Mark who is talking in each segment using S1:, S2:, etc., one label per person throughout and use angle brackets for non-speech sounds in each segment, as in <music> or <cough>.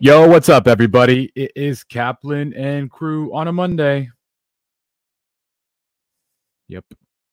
S1: Yo, what's up, everybody? It is Kaplan and crew on a Monday. Yep,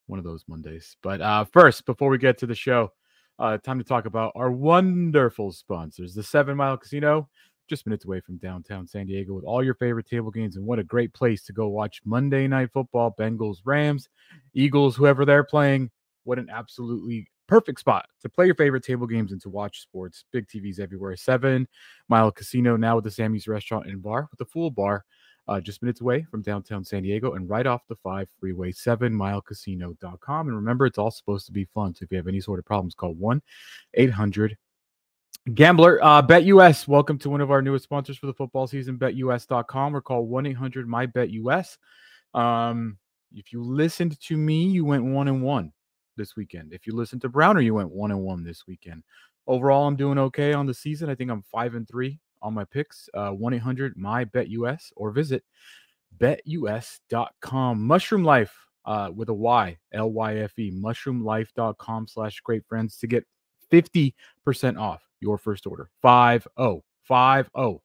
S1: one of those Mondays. But uh, first, before we get to the show, uh, time to talk about our wonderful sponsors, the Seven Mile Casino, just minutes away from downtown San Diego, with all your favorite table games. And what a great place to go watch Monday Night Football, Bengals, Rams, Eagles, whoever they're playing. What an absolutely perfect spot to play your favorite table games and to watch sports. Big TVs everywhere. Seven Mile Casino now with the Sammy's Restaurant and Bar with a full bar. Uh, just minutes away from downtown San Diego and right off the 5 freeway, 7milecasino.com. And remember, it's all supposed to be fun. So if you have any sort of problems, call 1 800 Gambler. Uh, BetUS, welcome to one of our newest sponsors for the football season, betus.com or call 1 800 My BetUS. Um, if you listened to me, you went one and one this weekend. If you listen to Browner, you went one and one this weekend. Overall, I'm doing okay on the season. I think I'm five and three on my picks. Uh, 1 800 My Bet US or visit betus.com. Mushroom Life uh, with a Y, L Y F E, mushroomlife.com slash great friends to get 50% off your first order. 5 0 5 0.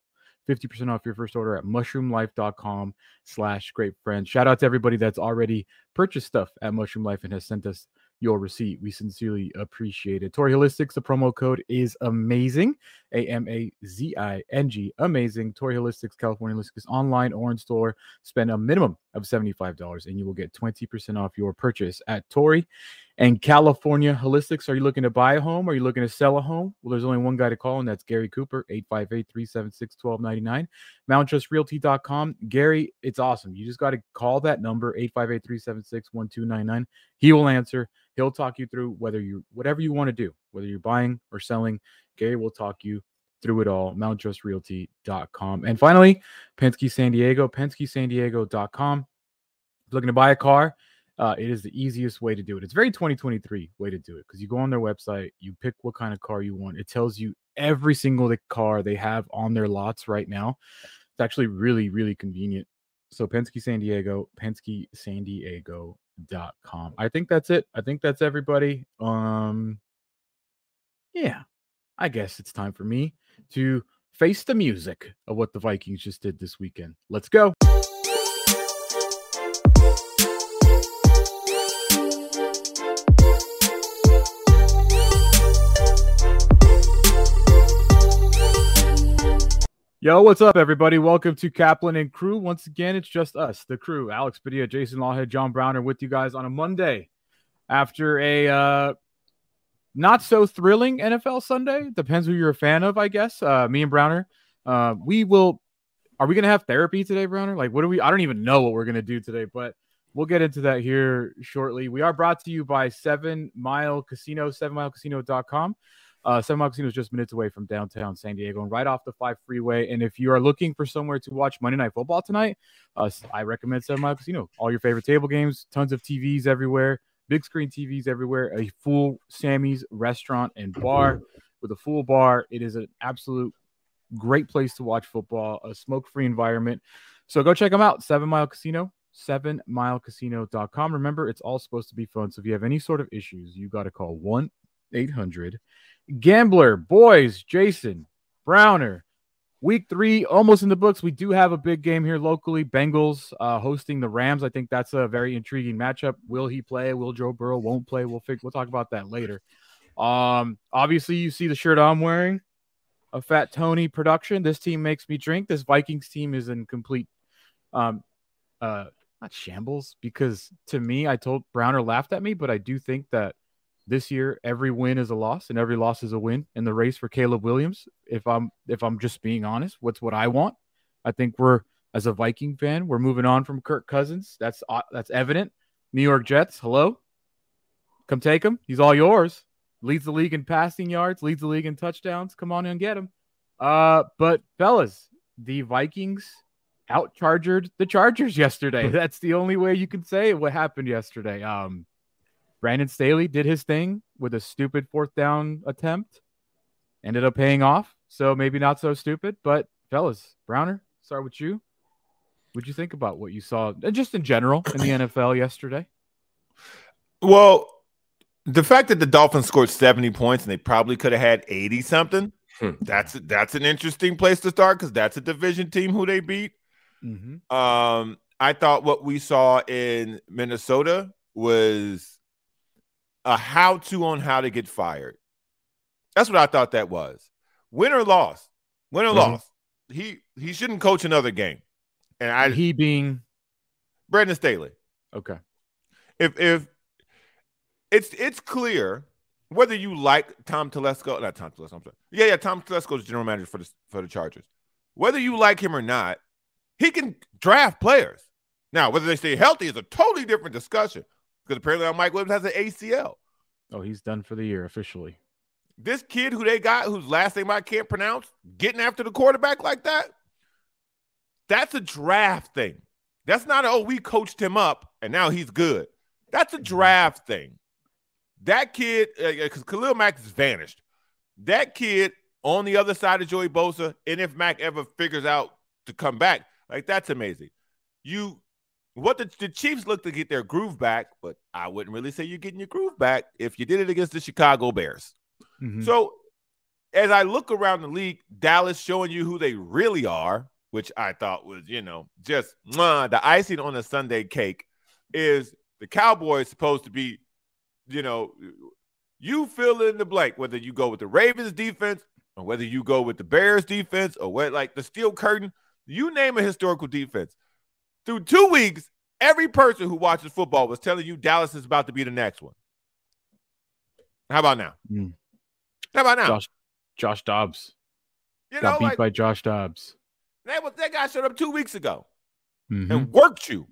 S1: 50% off your first order at mushroomlife.com slash great friends. Shout out to everybody that's already purchased stuff at Mushroom Life and has sent us your receipt. We sincerely appreciate it. Torrey Holistics, the promo code is amazing. A M A Z I N G. Amazing. Torrey Holistics, California Holistics online or in store. Spend a minimum of $75 and you will get 20% off your purchase at Torrey and California Holistics. Are you looking to buy a home? Are you looking to sell a home? Well, there's only one guy to call, and that's Gary Cooper, 858 376 1299. MountTrustRealty.com. Gary, it's awesome. You just got to call that number, 858 376 1299. He will answer. He'll talk you through whether you, whatever you want to do, whether you're buying or selling. Gary will talk you through it all. MountTrustRealty.com. And finally, Penske San Diego, PenskeSanDiego.com. Looking to buy a car? uh, it is the easiest way to do it. It's very 2023 way to do it because you go on their website, you pick what kind of car you want. It tells you every single car they have on their lots right now. It's actually really, really convenient. So Penske San Diego, Penske San Diego.com. I think that's it. I think that's everybody. Um yeah. I guess it's time for me to face the music of what the Vikings just did this weekend. Let's go. Yo, what's up, everybody? Welcome to Kaplan and Crew. Once again, it's just us, the crew. Alex Padilla, Jason Lawhead, John Browner with you guys on a Monday after a uh, not so thrilling NFL Sunday. Depends who you're a fan of, I guess. Uh, me and Browner, uh, we will. Are we going to have therapy today, Browner? Like, what do we? I don't even know what we're going to do today, but we'll get into that here shortly. We are brought to you by Seven Mile Casino, sevenmilecasino.com. Uh, Seven Mile Casino is just minutes away from downtown San Diego and right off the 5 freeway. And if you are looking for somewhere to watch Monday Night Football tonight, uh, I recommend Seven Mile Casino. All your favorite table games, tons of TVs everywhere, big screen TVs everywhere, a full Sammy's restaurant and bar with a full bar. It is an absolute great place to watch football, a smoke free environment. So go check them out, Seven Mile Casino. SevenMileCasino.com. Remember, it's all supposed to be fun. So if you have any sort of issues, you got to call 1 800 Gambler, boys, Jason, Browner, week three, almost in the books. We do have a big game here locally. Bengals uh, hosting the Rams. I think that's a very intriguing matchup. Will he play? Will Joe Burrow won't play? We'll we'll talk about that later. Um, obviously, you see the shirt I'm wearing, a Fat Tony production. This team makes me drink. This Vikings team is in complete, um, uh, not shambles because to me, I told Browner laughed at me, but I do think that this year every win is a loss and every loss is a win in the race for Caleb Williams. If I'm if I'm just being honest, what's what I want? I think we're as a Viking fan, we're moving on from Kirk Cousins. That's uh, that's evident. New York Jets, hello. Come take him. He's all yours. Leads the league in passing yards, leads the league in touchdowns. Come on and get him. Uh, but fellas, the Vikings outcharged the Chargers <laughs> yesterday. That's the only way you can say what happened yesterday. Um, Brandon Staley did his thing with a stupid fourth down attempt, ended up paying off. So maybe not so stupid, but fellas, Browner, start with you. What'd you think about what you saw, just in general, in the <clears throat> NFL yesterday?
S2: Well, the fact that the Dolphins scored 70 points and they probably could have had 80 something Hmm. That's that's an interesting place to start because that's a division team who they beat. Mm-hmm. Um, I thought what we saw in Minnesota was a how-to on how to get fired. That's what I thought that was. Win or loss, win or mm-hmm. loss. He he shouldn't coach another game.
S1: And I he being
S2: Brandon Staley.
S1: Okay.
S2: If if it's it's clear whether you like Tom Telesco, not Tom Telesco, I'm sorry. Yeah, yeah, Tom Telesco is general manager for the for the Chargers. Whether you like him or not, he can draft players. Now, whether they stay healthy is a totally different discussion because apparently Mike Williams has an ACL.
S1: Oh, he's done for the year officially.
S2: This kid who they got, whose last name I can't pronounce, getting after the quarterback like that, that's a draft thing. That's not, a, oh, we coached him up and now he's good. That's a draft thing. That kid, because uh, Khalil Mack has vanished. That kid on the other side of Joey Bosa, and if Mack ever figures out to come back, like that's amazing. You, what the, the Chiefs look to get their groove back, but I wouldn't really say you're getting your groove back if you did it against the Chicago Bears. Mm-hmm. So, as I look around the league, Dallas showing you who they really are, which I thought was, you know, just mwah, the icing on the Sunday cake, is the Cowboys supposed to be you know, you fill in the blank, whether you go with the Ravens defense or whether you go with the Bears defense or what, like the steel curtain, you name a historical defense. Through two weeks, every person who watches football was telling you Dallas is about to be the next one. How about now? Mm. How about now?
S1: Josh, Josh Dobbs. You Got know, beat like, by Josh Dobbs.
S2: That was that guy showed up two weeks ago mm-hmm. and worked you.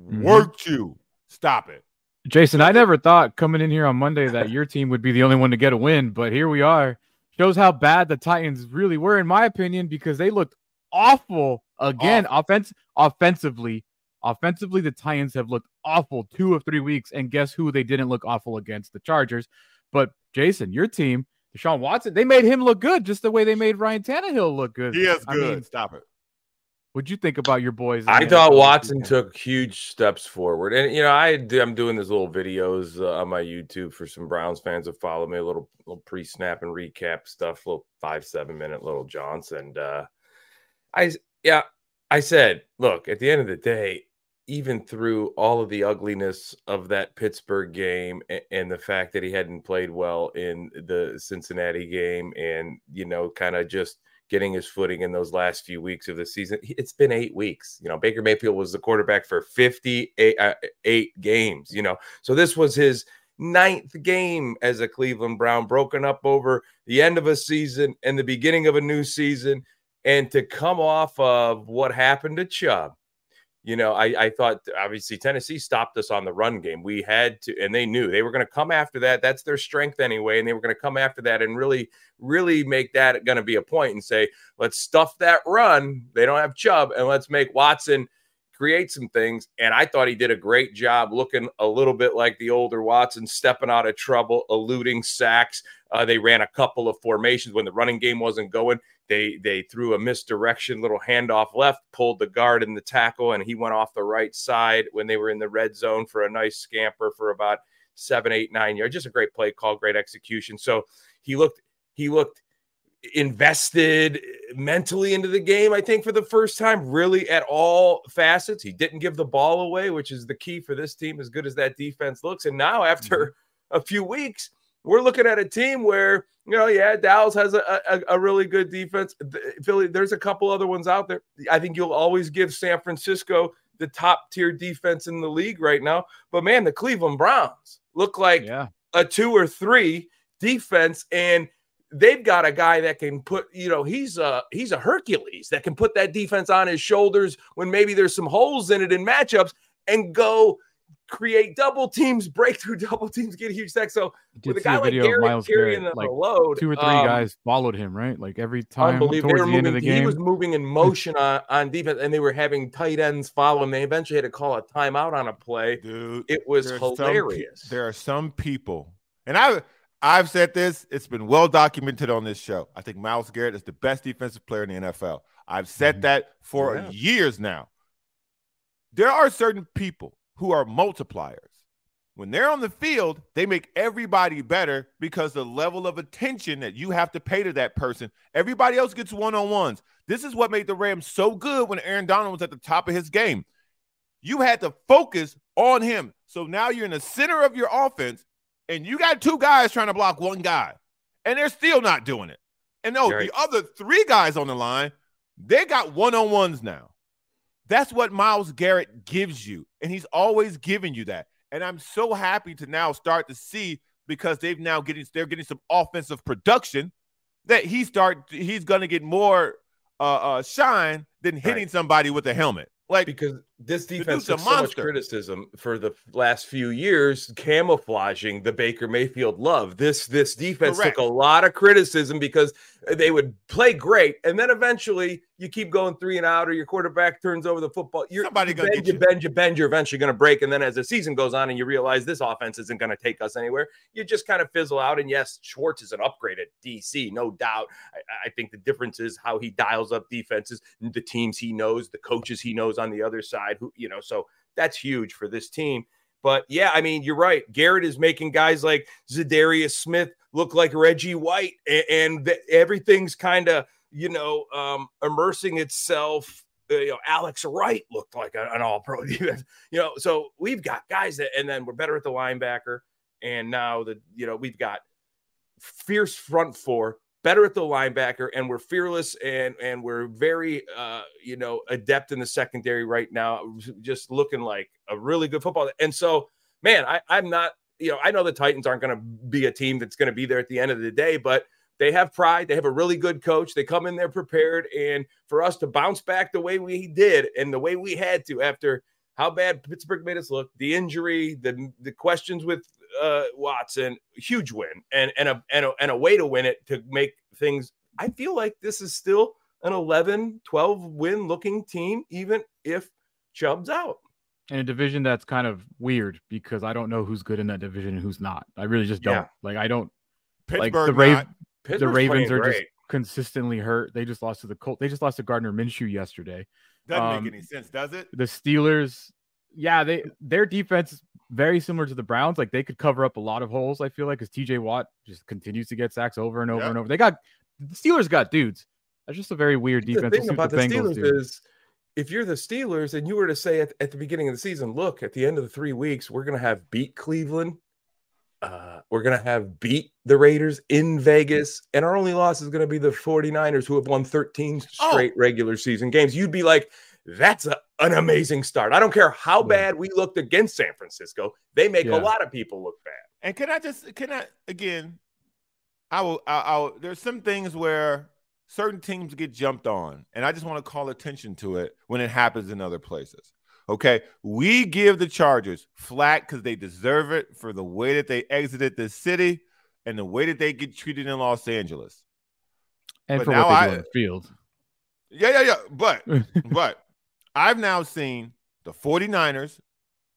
S2: Mm-hmm. Worked you. Stop it.
S1: Jason, I never thought coming in here on Monday that your team would be the only one to get a win, but here we are. Shows how bad the Titans really were, in my opinion, because they looked awful again. Awful. Offense, offensively, offensively, the Titans have looked awful two of three weeks, and guess who they didn't look awful against? The Chargers. But Jason, your team, Deshaun Watson, they made him look good, just the way they made Ryan Tannehill look good.
S2: He is good. I mean, Stop it.
S1: What'd you think about your boys?
S3: I thought Watson season? took huge steps forward, and you know, I I'm doing these little videos uh, on my YouTube for some Browns fans that follow me, a little little pre-snap and recap stuff, little five seven minute little jaunts, and uh, I yeah, I said, look, at the end of the day, even through all of the ugliness of that Pittsburgh game and, and the fact that he hadn't played well in the Cincinnati game, and you know, kind of just getting his footing in those last few weeks of the season. It's been eight weeks. You know, Baker Mayfield was the quarterback for 58 uh, eight games, you know. So this was his ninth game as a Cleveland Brown, broken up over the end of a season and the beginning of a new season. And to come off of what happened to Chubb you know, I, I thought obviously Tennessee stopped us on the run game. We had to, and they knew they were going to come after that. That's their strength anyway. And they were going to come after that and really, really make that going to be a point and say, let's stuff that run. They don't have Chubb and let's make Watson create some things. And I thought he did a great job looking a little bit like the older Watson, stepping out of trouble, eluding sacks. Uh, they ran a couple of formations when the running game wasn't going. They they threw a misdirection, little handoff left, pulled the guard in the tackle, and he went off the right side when they were in the red zone for a nice scamper for about seven, eight, nine yards. Just a great play call, great execution. So he looked he looked invested mentally into the game, I think, for the first time, really at all facets. He didn't give the ball away, which is the key for this team, as good as that defense looks. And now, after mm-hmm. a few weeks, we're looking at a team where, you know, yeah, Dallas has a, a, a, really good defense. Philly, there's a couple other ones out there. I think you'll always give San Francisco the top tier defense in the league right now. But man, the Cleveland Browns look like yeah. a two or three defense. And they've got a guy that can put, you know, he's a he's a Hercules that can put that defense on his shoulders when maybe there's some holes in it in matchups and go create double teams, break through <laughs> double teams, get a huge sack. So with a guy like Garrett Myles carrying Garrett, like the load,
S1: two or three um, guys followed him, right? Like every time towards the
S3: moving,
S1: end of the game,
S3: he was moving in motion on, on defense, and they were having tight ends follow him. They eventually had to call a timeout on a play. Dude, it was hilarious.
S2: Some, there are some people, and I. I've said this, it's been well documented on this show. I think Myles Garrett is the best defensive player in the NFL. I've said mm-hmm. that for yeah. years now. There are certain people who are multipliers. when they're on the field, they make everybody better because the level of attention that you have to pay to that person. Everybody else gets one on ones. This is what made the Rams so good when Aaron Donald was at the top of his game. You had to focus on him. So now you're in the center of your offense, and you got two guys trying to block one guy, and they're still not doing it. And no, right. the other three guys on the line, they got one on ones now. That's what Myles Garrett gives you, and he's always giving you that. And I'm so happy to now start to see because they've now getting they're getting some offensive production that he start he's going to get more uh, uh, shine than hitting right. somebody with a helmet. Like
S3: because this defense took so much criticism for the last few years, camouflaging the Baker Mayfield love. This this defense Correct. took a lot of criticism because uh, they would play great, and then eventually you keep going three and out, or your quarterback turns over the football. You're
S2: somebody gonna
S3: bend, you, you bend, you bend, you're eventually going to break, and then as the season goes on, and you realize this offense isn't going to take us anywhere, you just kind of fizzle out. And yes, Schwartz is an upgrade at DC, no doubt. I, I think the difference is how he dials up defenses, the teams he knows, the coaches he knows on the other side, who you know, so that's huge for this team. But yeah, I mean, you're right. Garrett is making guys like Za'Darius Smith look like Reggie White, and, and the, everything's kind of you know um, immersing itself. Uh, you know, Alex Wright looked like an All-Pro defense. <laughs> You know, so we've got guys that, and then we're better at the linebacker, and now the you know we've got fierce front four better at the linebacker and we're fearless and and we're very uh you know adept in the secondary right now just looking like a really good football and so man I, i'm not you know i know the titans aren't going to be a team that's going to be there at the end of the day but they have pride they have a really good coach they come in there prepared and for us to bounce back the way we did and the way we had to after how bad Pittsburgh made us look, the injury, the the questions with uh, Watson, huge win, and and a, and a and a way to win it to make things. I feel like this is still an 11, 12 win looking team, even if Chubb's out.
S1: In a division that's kind of weird because I don't know who's good in that division and who's not. I really just don't. Yeah. Like I don't.
S2: Pittsburgh like the, Rav-
S1: the Ravens are great. just consistently hurt. They just lost to the Colt. They just lost to Gardner Minshew yesterday.
S2: Doesn't um, make any sense, does it?
S1: The Steelers, yeah, they their defense very similar to the Browns. Like they could cover up a lot of holes. I feel like because TJ Watt just continues to get sacks over and over yep. and over. They got the Steelers got dudes. That's just a very weird defense.
S3: The thing about the, the Steelers do. is if you're the Steelers and you were to say at, at the beginning of the season, look, at the end of the three weeks, we're going to have beat Cleveland. Uh, we're going to have beat the Raiders in Vegas. And our only loss is going to be the 49ers, who have won 13 straight oh. regular season games. You'd be like, that's a, an amazing start. I don't care how bad we looked against San Francisco. They make yeah. a lot of people look bad.
S2: And can I just can I again? I will. I, I will, There's some things where certain teams get jumped on, and I just want to call attention to it when it happens in other places. Okay, we give the Chargers flat because they deserve it for the way that they exited the city and the way that they get treated in Los Angeles.
S1: And but for what they I, do on the field.
S2: Yeah, yeah, yeah. But <laughs> but I've now seen the 49ers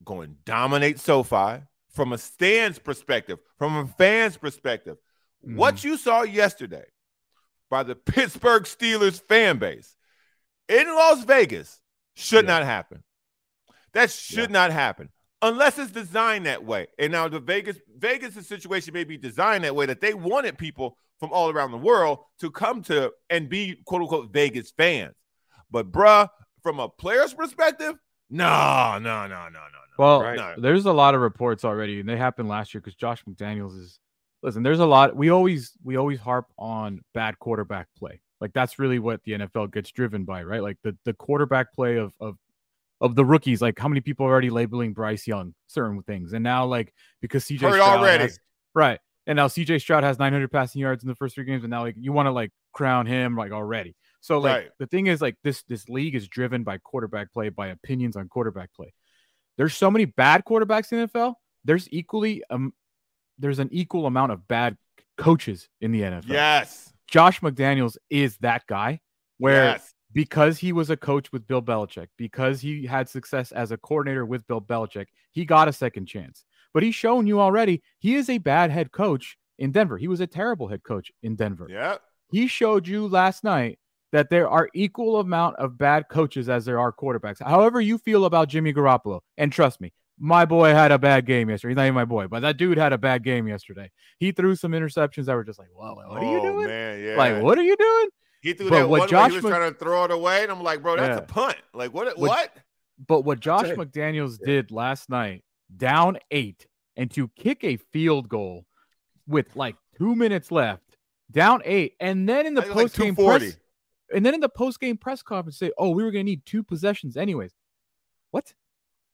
S2: go and dominate SoFi from a stands perspective, from a fan's perspective. Mm-hmm. What you saw yesterday by the Pittsburgh Steelers fan base in Las Vegas should yeah. not happen. That should yeah. not happen unless it's designed that way. And now the Vegas Vegas' situation may be designed that way that they wanted people from all around the world to come to and be quote unquote Vegas fans. But bruh, from a player's perspective, no, no, no, no, no, no.
S1: Well, right? no. there's a lot of reports already, and they happened last year because Josh McDaniels is listen. There's a lot. We always we always harp on bad quarterback play. Like that's really what the NFL gets driven by, right? Like the the quarterback play of of of the rookies. Like how many people are already labeling Bryce Young certain things, and now like because CJ Stroud already has, right, and now CJ Stroud has 900 passing yards in the first three games, and now like you want to like crown him like already. So like right. the thing is like this this league is driven by quarterback play, by opinions on quarterback play. There's so many bad quarterbacks in the NFL. There's equally um there's an equal amount of bad coaches in the NFL.
S2: Yes.
S1: Josh McDaniels is that guy where yes. because he was a coach with Bill Belichick, because he had success as a coordinator with Bill Belichick, he got a second chance. But he's shown you already he is a bad head coach in Denver. He was a terrible head coach in Denver.
S2: Yeah.
S1: He showed you last night that there are equal amount of bad coaches as there are quarterbacks. However you feel about Jimmy Garoppolo, and trust me, my boy had a bad game yesterday. He's not even my boy, but that dude had a bad game yesterday. He threw some interceptions that were just like, "Whoa, what are you
S2: Oh,
S1: doing?
S2: Man, yeah.
S1: Like, what are you doing?"
S2: He threw
S1: But
S2: that
S1: what
S2: one
S1: Josh
S2: where he was
S1: Mc-
S2: trying to throw it away, and I'm like, bro, that's
S1: Yeah.
S2: a punt. Like, what?
S1: What-
S2: What?
S1: But what Josh
S3: saying.
S1: McDaniels did last night, down eight, and to kick a field goal with like two minutes left, down eight, and then in the
S2: I think it was like
S1: post game
S2: 240.
S1: press, and then in the post game press conference say, "Oh, we were going to need two possessions anyways." What?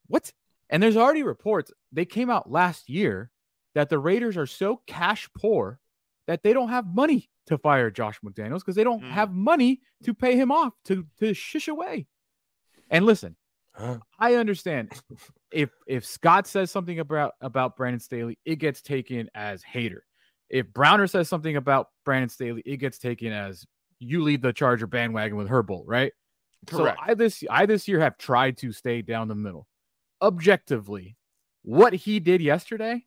S1: What? And there's already reports they came out last year that the Raiders are so cash poor that they don't have money to fire Josh McDaniels because they don't
S2: Mm.
S1: have money to pay him off to to shish away. And listen,
S3: Huh?
S1: I understand <laughs> if if Scott says something about about Brandon Staley, it gets taken as hater. If Browner says something about Brandon Staley, it gets taken as you lead the Charger bandwagon with Herbold, right?
S2: Correct.
S1: So I this I this year have tried to stay down the middle. Objectively, what he did yesterday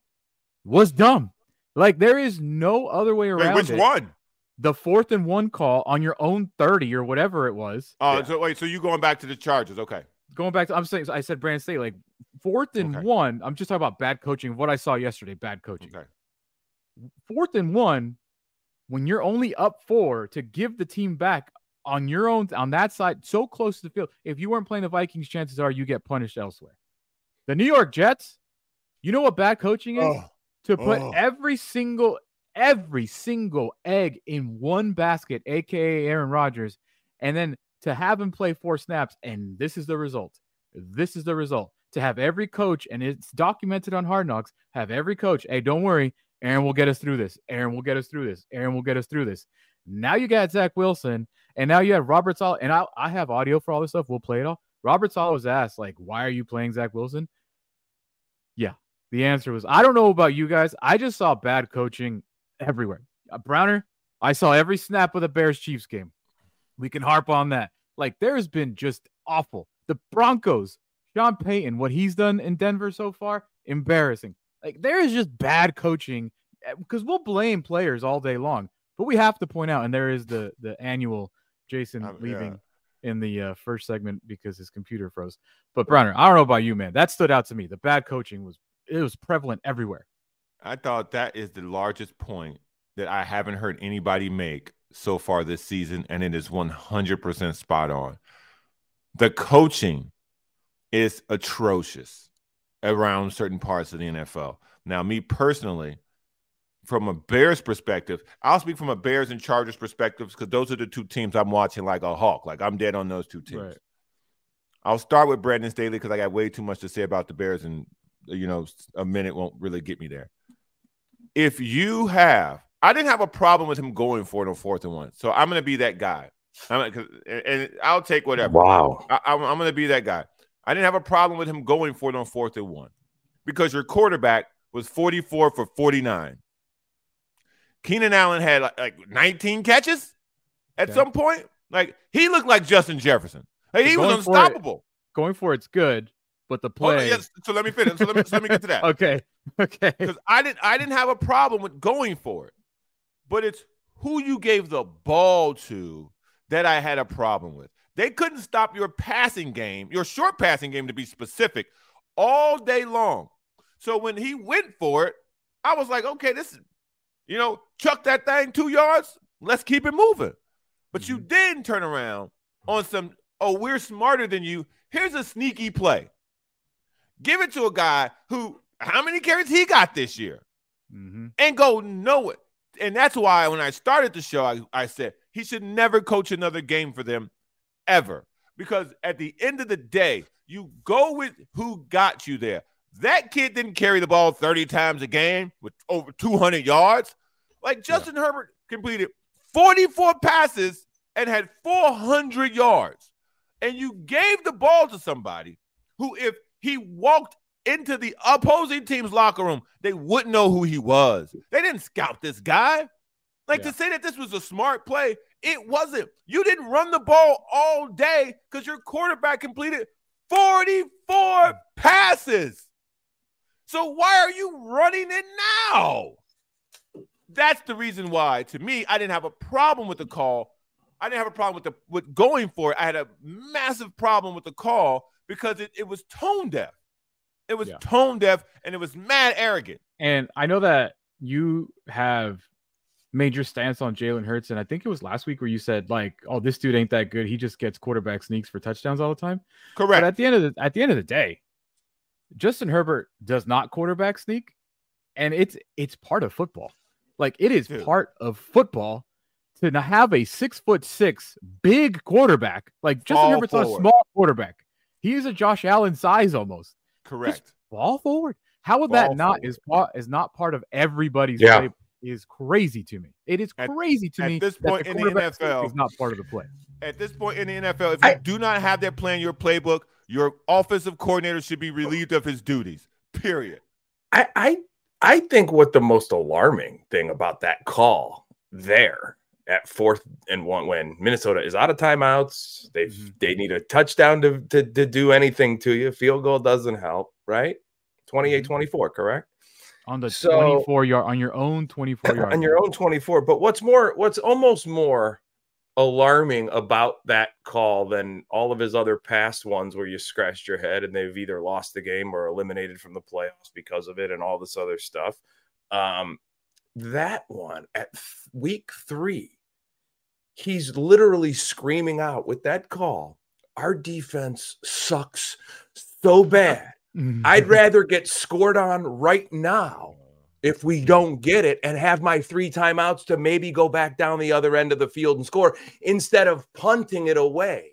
S1: was dumb. Like there is no other way
S2: Wait,
S1: around
S2: which
S1: it.
S2: one?
S1: The fourth and one call on your own 30 or whatever it was.
S2: Oh,
S3: Yeah.
S2: so wait, so you going back to the Chargers? Okay.
S1: Going back to I'm saying I said Brandon State like fourth and
S2: Okay.
S1: one. I'm just talking about bad coaching. What I saw yesterday, bad coaching.
S2: Okay.
S1: Fourth and one, when you're only up four to give the team back on your own on that side, so close to the field. If you weren't playing the Vikings, chances are you get punished elsewhere. The New York Jets, you know what bad coaching is?
S2: Oh,
S1: to put
S2: Oh.
S1: every single every single egg in one basket, aka Aaron Rodgers, and then to have him play four snaps, and this is the result. This is the result. To have every coach, and it's documented on Hard Knocks, have every coach, hey, don't worry, Aaron will get us through this. Aaron will get us through this. Aaron will get us through this. Now you got Zach Wilson, and now you have Robert Saleh, and I, I have audio for all this stuff. We'll play it all. Robert Saleh was asked, like, why are you playing Zach Wilson? Yeah, the answer was, I don't know about you guys. I just saw bad coaching everywhere. Uh, Browner, I saw every snap of the Bears Chiefs game. We can harp on that. Like, there's been just awful. The Broncos, Sean Payton, what he's done in Denver so far, embarrassing. Like, there is just bad coaching because we'll blame players all day long, but we have to point out, and there is the the annual Jason
S2: Um, yeah.
S1: leaving in the uh, first segment because his computer froze. But Browner, I don't know about you, man. That stood out to me. The bad coaching was it was prevalent everywhere.
S2: I thought that is the largest point that I haven't heard anybody make so far this season, and it is 100% spot on. The coaching is atrocious around certain parts of the NFL. Now, me personally, from a Bears perspective, I'll speak from a Bears and Chargers perspective because those are the two teams I'm watching like a hawk. Like I'm dead on those two teams.
S1: Right.
S2: I'll start with Brandon Staley because I got way too much to say about the Bears, and you know, a minute won't really get me there. If you have, I didn't have a problem with him going for it on fourth and one, so I'm going to be that guy. I'm, and, and I'll take whatever.
S3: Wow.
S2: I, I'm, I'm going to be that guy. I didn't have a problem with him going for it on fourth and one because your quarterback was 44 for 49. Keenan Allen had like, like 19 catches at
S1: Okay.
S2: some point. Like he looked like Justin Jefferson. Like, he was
S1: Going for
S2: unstoppable.
S1: Going for it's good, but the play.
S2: yes, so let me finish. So let me, so let me get to that. <laughs>
S1: okay. Okay.
S2: Because I didn't I didn't have a problem with going for it. But it's who you gave the ball to that I had a problem with. They couldn't stop your passing game, your short passing game to be specific, all day long. So when he went for it, I was like, okay, this is, you know, chuck that thing two yards. Let's keep it moving. But you then turn around on some, oh, we're smarter than you. Here's a sneaky play. Give it to a guy who, how many carries he got this year?
S1: Mhm.
S2: and go know it. And that's why when I started the show, I, I said he should never coach another game for them ever. Because at the end of the day, you go with who got you there. That kid didn't carry the ball 30 times a game with over 200 yards. Like Justin Herbert completed 44 passes and had 400 yards. And you gave the ball to somebody who, if he walked into the opposing team's locker room, they wouldn't know who he was. They didn't scout this guy. Like
S1: Yeah.
S2: to say that this was a smart play, it wasn't. You didn't run the ball all day because your quarterback completed 44 passes. So why are you running it now? That's the reason why, to me, I didn't have a problem with the call. I didn't have a problem with the with going for it. I had a massive problem with the call because it, it was tone deaf. It was
S1: Yeah.
S2: tone deaf and it was mad arrogant.
S1: And I know that you have made your stance on Jalen Hurts, and I think it was last week where you said like, "Oh, this dude ain't that good. He just gets quarterback sneaks for touchdowns all the time." But
S2: Correct.
S1: at the end of the at the end of the day, Justin Herbert does not quarterback sneak, and it's it's part of football. Like it is
S2: Dude.
S1: part of football to have a six foot six big quarterback. Like Justin
S2: Fall
S1: Herbert's not a small quarterback. He is a Josh Allen size almost.
S2: Correct.
S1: Ball forward. How would that not
S2: forward.
S1: is part is not part of everybody's
S3: Yeah.
S1: play is crazy to me. It is
S2: At-
S1: crazy to
S2: at
S1: me
S2: this
S1: that
S2: point in the NFL
S1: is not part of the play.
S2: At this point in the NFL, if you
S3: I-
S2: do not have that plan in your playbook, your offensive coordinator should be relieved of his duties. Period.
S3: I, I I think what the most alarming thing about that call there at fourth and one when Minnesota is out of timeouts, they
S1: Mhm.
S3: they need a touchdown to, to to do anything to you. Field goal doesn't help, right? 28-24, correct?
S1: On the
S3: So-
S1: 24 yard on your own <laughs> 24 yard
S3: on your own 24. But what's more, what's almost more alarming about that call than all of his other past ones where you scratched your head and they've either lost the game or eliminated from the playoffs because of it and all this other stuff. Um, that one at th- week three, he's literally screaming out with that call. Our defense sucks so bad. Mm-hmm. I'd rather get scored on right now if we don't get it and have my three timeouts to maybe go back down the other end of the field and score instead of punting it away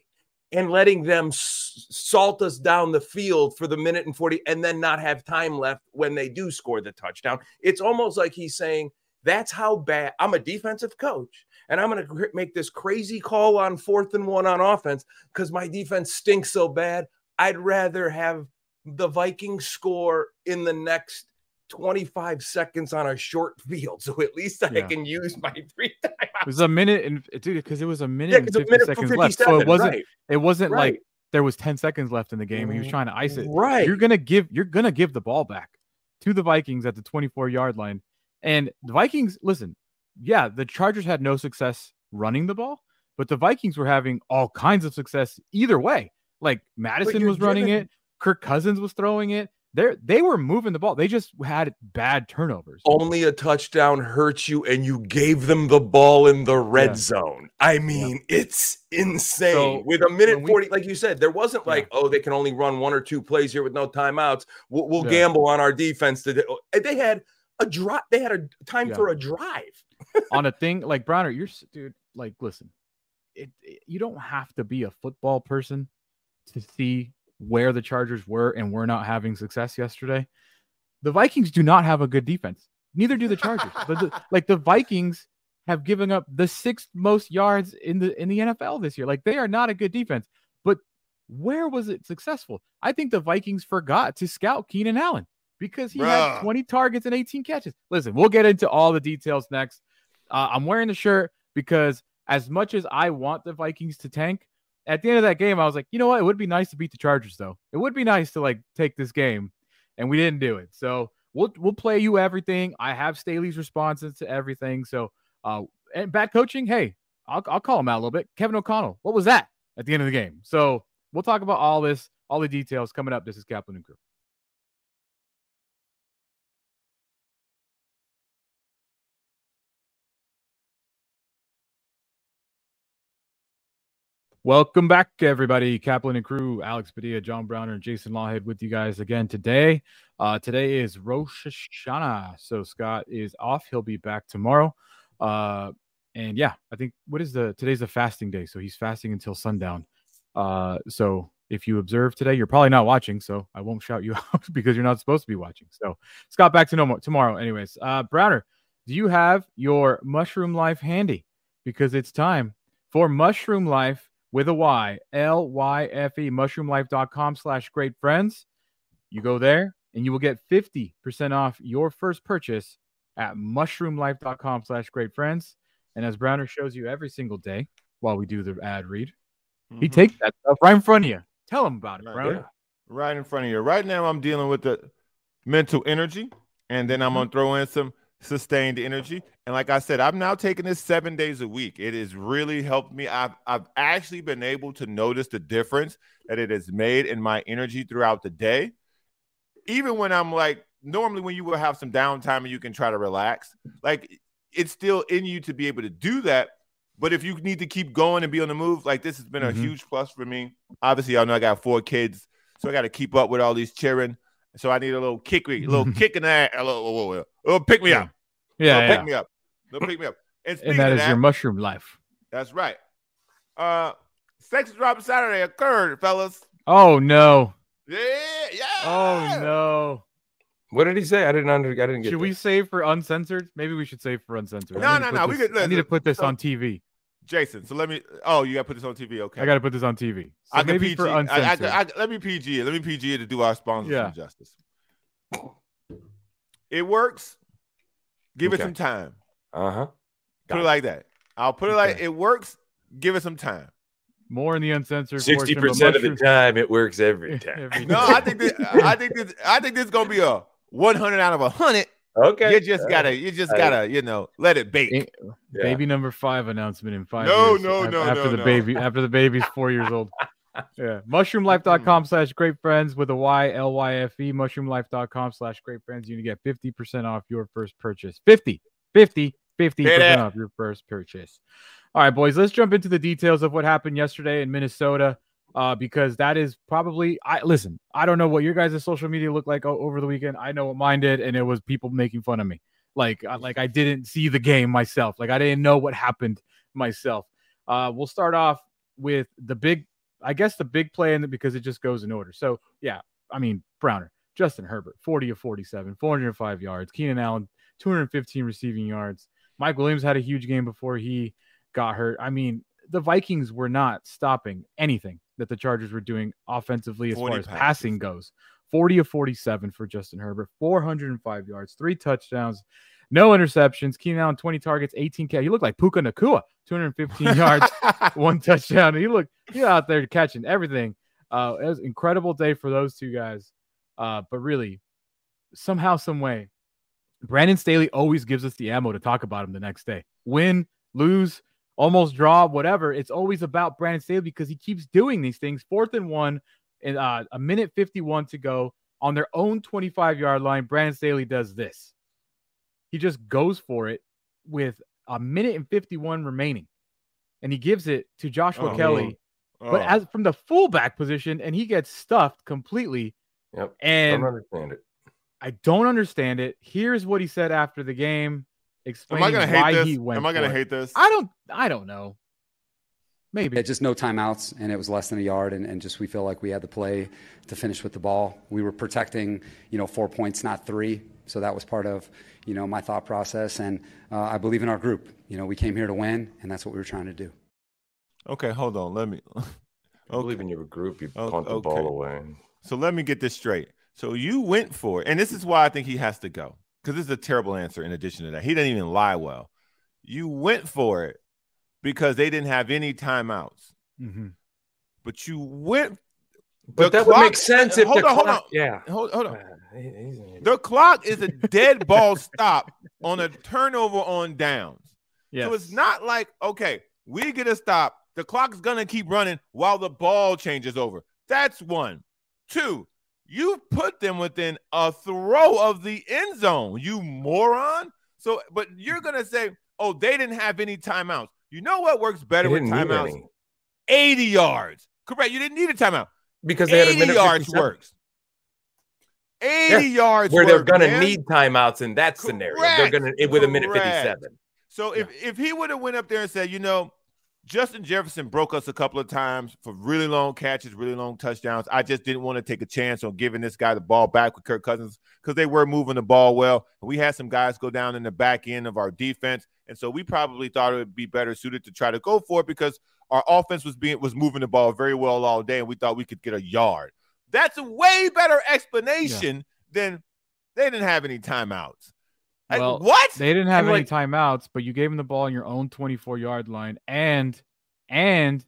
S3: and letting them s- salt us down the field for the minute and 40 and then not have time left when they do score the touchdown. It's almost like he's saying, That's how bad I'm a defensive coach. And I'm going to make this crazy call on fourth and one on offense because my defense stinks so bad. I'd rather have the Vikings score in the next 25 seconds on a short field. So at least I
S1: Yeah.
S3: can use my three
S1: It was a minute and dude, because it was a minute
S3: Yeah,
S1: and
S3: it's a
S1: 50
S3: minute
S1: seconds left. So it wasn't
S3: right.
S1: it wasn't
S3: right.
S1: like there was 10 seconds left in the game and he was trying to ice it.
S3: Right.
S1: You're gonna give you're gonna give the ball back to the Vikings at the 24 yard line. And the Vikings, listen, yeah, the Chargers had no success running the ball, but the Vikings were having all kinds of success either way. Like
S3: Mattison
S1: was running it, Kirk Cousins was throwing it. They they were moving the ball. They just had bad turnovers.
S3: Only a touchdown hurts you, and you gave them the ball in the red
S1: Yeah.
S3: zone. I mean, it's insane.
S1: So,
S3: with a minute
S1: we-
S3: 40, like you said, there wasn't
S1: Yeah.
S3: like, oh, they can only run one or two plays here with no timeouts. We'll, we'll
S1: Yeah.
S3: gamble on our defense. today. Oh, they had a drive. They had a time
S1: Yeah.
S3: for a drive. <laughs>
S1: on a thing like Browner, you're dude. Like, listen, it, it- you don't have to be a football person to see where the Chargers were and were not having success yesterday. The Vikings do not have a good defense. Neither do the Chargers. <laughs> but the, like the Vikings have given up the sixth most yards in the in the NFL this year. Like they are not a good defense. But where was it successful? I think the Vikings forgot to scout Keenan Allen because he had 20 targets and 18 catches. Listen, we'll get into all the details next. Uh, I'm wearing the shirt because as much as I want the Vikings to tank, at the end of that game, I was like, you know what? It would be nice to beat the Chargers, though. It would be nice to like take this game, and we didn't do it. So we'll we'll play you everything. I have Staley's responses to everything. So uh, and bad coaching, hey, I'll I'll call him out a little bit. Kevin O'Connell, what was that at the end of the game? So we'll talk about all this, all the details coming up. This is Kaplan and Crew. Welcome back, everybody. Kaplan and crew, Alex Padilla, John Browner, and Jason Lawhead with you guys again today. Uh, today is Rosh Hashanah, so Scott is off. He'll be back tomorrow. Uh, and yeah, I think what is the today's a fasting day, so he's fasting until sundown. Uh, so if you observe today, you're probably not watching, so I won't shout you <laughs> out because you're not supposed to be watching. So Scott, back to no more tomorrow. Anyways, uh, Browner, do you have your Mushroom Life handy? Because it's time for Mushroom Life with a Y, L Y F E, mushroomlife.com slash great friends. You go there and you will get 50% off your first purchase at mushroomlife.com slash great friends. And as Browner shows you every single day while we do the ad read, he
S2: Mhm.
S1: takes that stuff right in front of you. Tell him about it,
S2: Right,
S1: Browner.
S3: yeah.
S2: right in front of you. Right now, I'm dealing with the mental energy, and then I'm gonna throw in some sustained energy. And like I said, I'm now taking this seven days a week. It has really helped me. I've I've actually been able to notice the difference that it has made in my energy throughout the day. even when I'm like normally when you will have some downtime and you can try to relax, like it's still in you to be able to do that. But if you need to keep going and be on the move, like this has been a
S1: Mhm.
S2: huge plus for me. Obviously, I know I got four kids, so I got to keep up with all these cheering. So I need a little kick, <laughs> a little kick in the ass, a little, a little, a little pick me up,
S1: Yeah,
S2: little
S1: yeah.
S2: pick me up, a little pick me up. And speaking
S1: and that
S2: of
S1: is
S2: that,
S1: your mushroom life.
S2: that's right. Uh, sex drop Saturday occurred, fellas.
S1: Oh no!
S2: Yeah, yeah.
S1: Oh no!
S3: What did he say? I didn't under. I didn't get. It.
S1: Should
S3: that.
S1: we save for uncensored? Maybe we should save for uncensored. I
S2: No, no,
S1: put
S2: no, we
S1: this-
S2: could-
S1: I need to put this
S2: so-
S1: on TV.
S2: Jason. So let me. Oh, you got to put this on TV. Okay.
S1: I got to put this on TV. So
S2: I can
S1: maybe
S2: PG.
S1: for
S2: I, I,
S1: uncensored.
S2: I, let me PG it. Let me PG it to do our sponsors
S1: Yeah.
S2: some justice. It works. Give it some time.
S3: Uh huh.
S2: Put it like that. I'll put it like it works. Give it some time.
S1: More in the uncensored.
S3: Sixty percent of the <laughs> time, it works every <laughs> time.
S1: Every
S2: No. I think this. I think this. I think this is gonna be a 100 out of a hundred.
S3: Okay.
S2: You just gotta. You just gotta. You know, let it bake.
S3: Yeah.
S1: Baby number five announcement in five
S2: No,
S1: years.
S2: no,
S1: af-
S2: no,
S1: After
S2: no,
S1: the
S2: no.
S1: baby, after the baby's four years old. <laughs> Yeah. Mushroomlife.com mm-hmm. slash great friends with a Y L Y F E. Mushroomlife.com slash great friends. You can get 50% off your first purchase. 50, 50, 50%
S2: that.
S1: off your first purchase. All right, boys, let's jump into the details of what happened yesterday in Minnesota. Uh, because that is probably I listen, I don't know what your guys' social media looked like over the weekend. I know what mine did, and it was people making fun of me. Like, like I didn't see the game myself. Like I didn't know what happened myself. Uh, we'll start off with the big, I guess the big play in it because it just goes in order. So yeah, I mean Browner, Justin Herbert, 40 of 47, 405 yards. Keenan Allen, 215 receiving yards. Mike Williams had a huge game before he got hurt. I mean, the Vikings were not stopping anything that the Chargers were doing offensively as
S2: 40
S1: far as
S2: passes.
S1: passing goes. 40 of 47 for Justin Herbert, 405 yards, three touchdowns, no interceptions. Keenan Allen, 20 targets, 18 K. He looked like Puka Nacua, 215 yards, <laughs> one touchdown. He looked he out there catching everything. Uh, it was an incredible day for those two guys. Uh, but really, somehow, some way, Brandon Staley always gives us the ammo to talk about him the next day. Win, lose, almost draw, whatever. It's always about Brandon Staley because he keeps doing these things. Fourth and one, and uh, a minute 51 to go on their own 25 yard line. Brandon Staley does this. He just goes for it with a minute and 51 remaining. And he gives it to Joshua
S2: Oh,
S1: Kelley,
S2: Oh.
S1: but as from the fullback position, and he gets stuffed completely.
S3: Yep.
S1: And I
S3: don't understand it.
S1: I don't understand it. Here's what he said after the game,
S2: Am I gonna
S1: why
S2: hate this?
S1: he went.
S2: Am I gonna
S1: for it.
S2: hate this?
S1: I don't. I don't know. Maybe.
S4: Yeah, just no timeouts, and it was less than a yard, and, and just we feel like we had the play to finish with the ball. We were protecting, you know, four points, not three. So that was part of, you know, my thought process, and uh, I believe in our group. You know, we came here to win, and that's what we were trying to do.
S2: Okay, hold on. Let me. <laughs>
S3: I believe in your group. You
S2: Oh,
S3: punt the
S2: okay.
S3: ball away.
S2: So let me get this straight. So you went for it, and this is why I think he has to go because this is a terrible answer. In addition to that, he didn't even lie well. You went for it because they didn't have any timeouts,
S1: Mhm.
S2: but you went.
S3: But
S2: The
S3: that would make sense if
S2: hold
S3: the
S2: on, hold
S3: clock-
S2: on.
S3: Yeah.
S2: Hold, hold on.
S3: He- he's an idiot.
S2: The clock is a dead ball stop on a turnover on downs.
S1: Yes.
S2: So it's not like, okay, we get a stop. The clock's going to keep running while the ball changes over. That's one. Two, you put them within a throw of the end zone, you moron. So, but you're to say, oh, they didn't have any timeouts. You know what works better with timeouts? 80 yards. Correct. You didn't need a timeout.
S3: because they had a
S2: 80
S3: minute
S2: yards
S3: 57,
S2: works. 80 yards
S3: where they're gonna
S2: man.
S3: need timeouts in that scenario. They're gonna with a minute fifty-seven.
S2: So if if he would have went up there and said, you know, Justin Jefferson broke us a couple of times for really long catches, really long touchdowns. I just didn't want to take a chance on giving this guy the ball back with Kirk Cousins because they were moving the ball well. We had some guys go down in the back end of our defense, and so we probably thought it would be better suited to try to go for it because our offense was being was moving the ball very well all day, and we thought we could get a yard. That's a way better explanation than they didn't have any timeouts. Like,
S1: Well,
S2: what?
S1: They didn't have
S3: And,
S1: any
S3: like-
S1: timeouts, but you gave them the ball on your own 24 yard line and and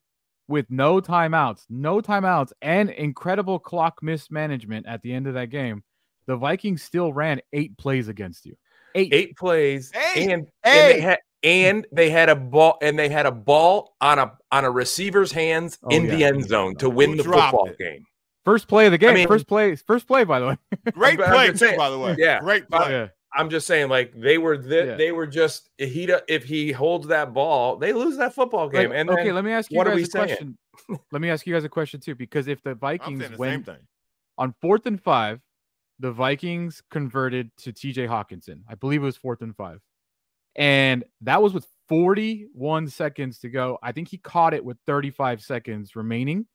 S1: with no timeouts, no timeouts, and incredible clock mismanagement at the end of that game, the Vikings still ran eight plays against you. Eight.
S3: Eight plays,
S2: Hey,
S3: and,
S2: hey.
S3: and they had and they had a ball and they had a ball on a on a receiver's hands
S1: Oh,
S3: in
S1: yeah.
S3: the end zone to win
S2: Who
S3: the football
S2: it?
S3: game.
S1: First play of the game.
S3: mean-
S1: first play. First play. By the way.
S2: Great play
S3: just
S2: too, by the way.
S3: yeah.
S2: great play.
S1: yeah.
S3: I'm just saying, like they were, th-
S1: Yeah.
S3: they were just he. do- If he holds that ball, they lose that football game.
S1: Like,
S3: and
S1: okay,
S3: then,
S1: let me ask you
S3: what are
S1: guys
S3: we
S1: a
S3: saying?
S1: question. <laughs> let me ask you guys a question too, because if the Vikings
S2: the
S1: went on fourth and five, the Vikings converted to TJ Hockenson. I believe it was fourth and five. And that was with 41 seconds to go. I think he caught it with 35 seconds remaining.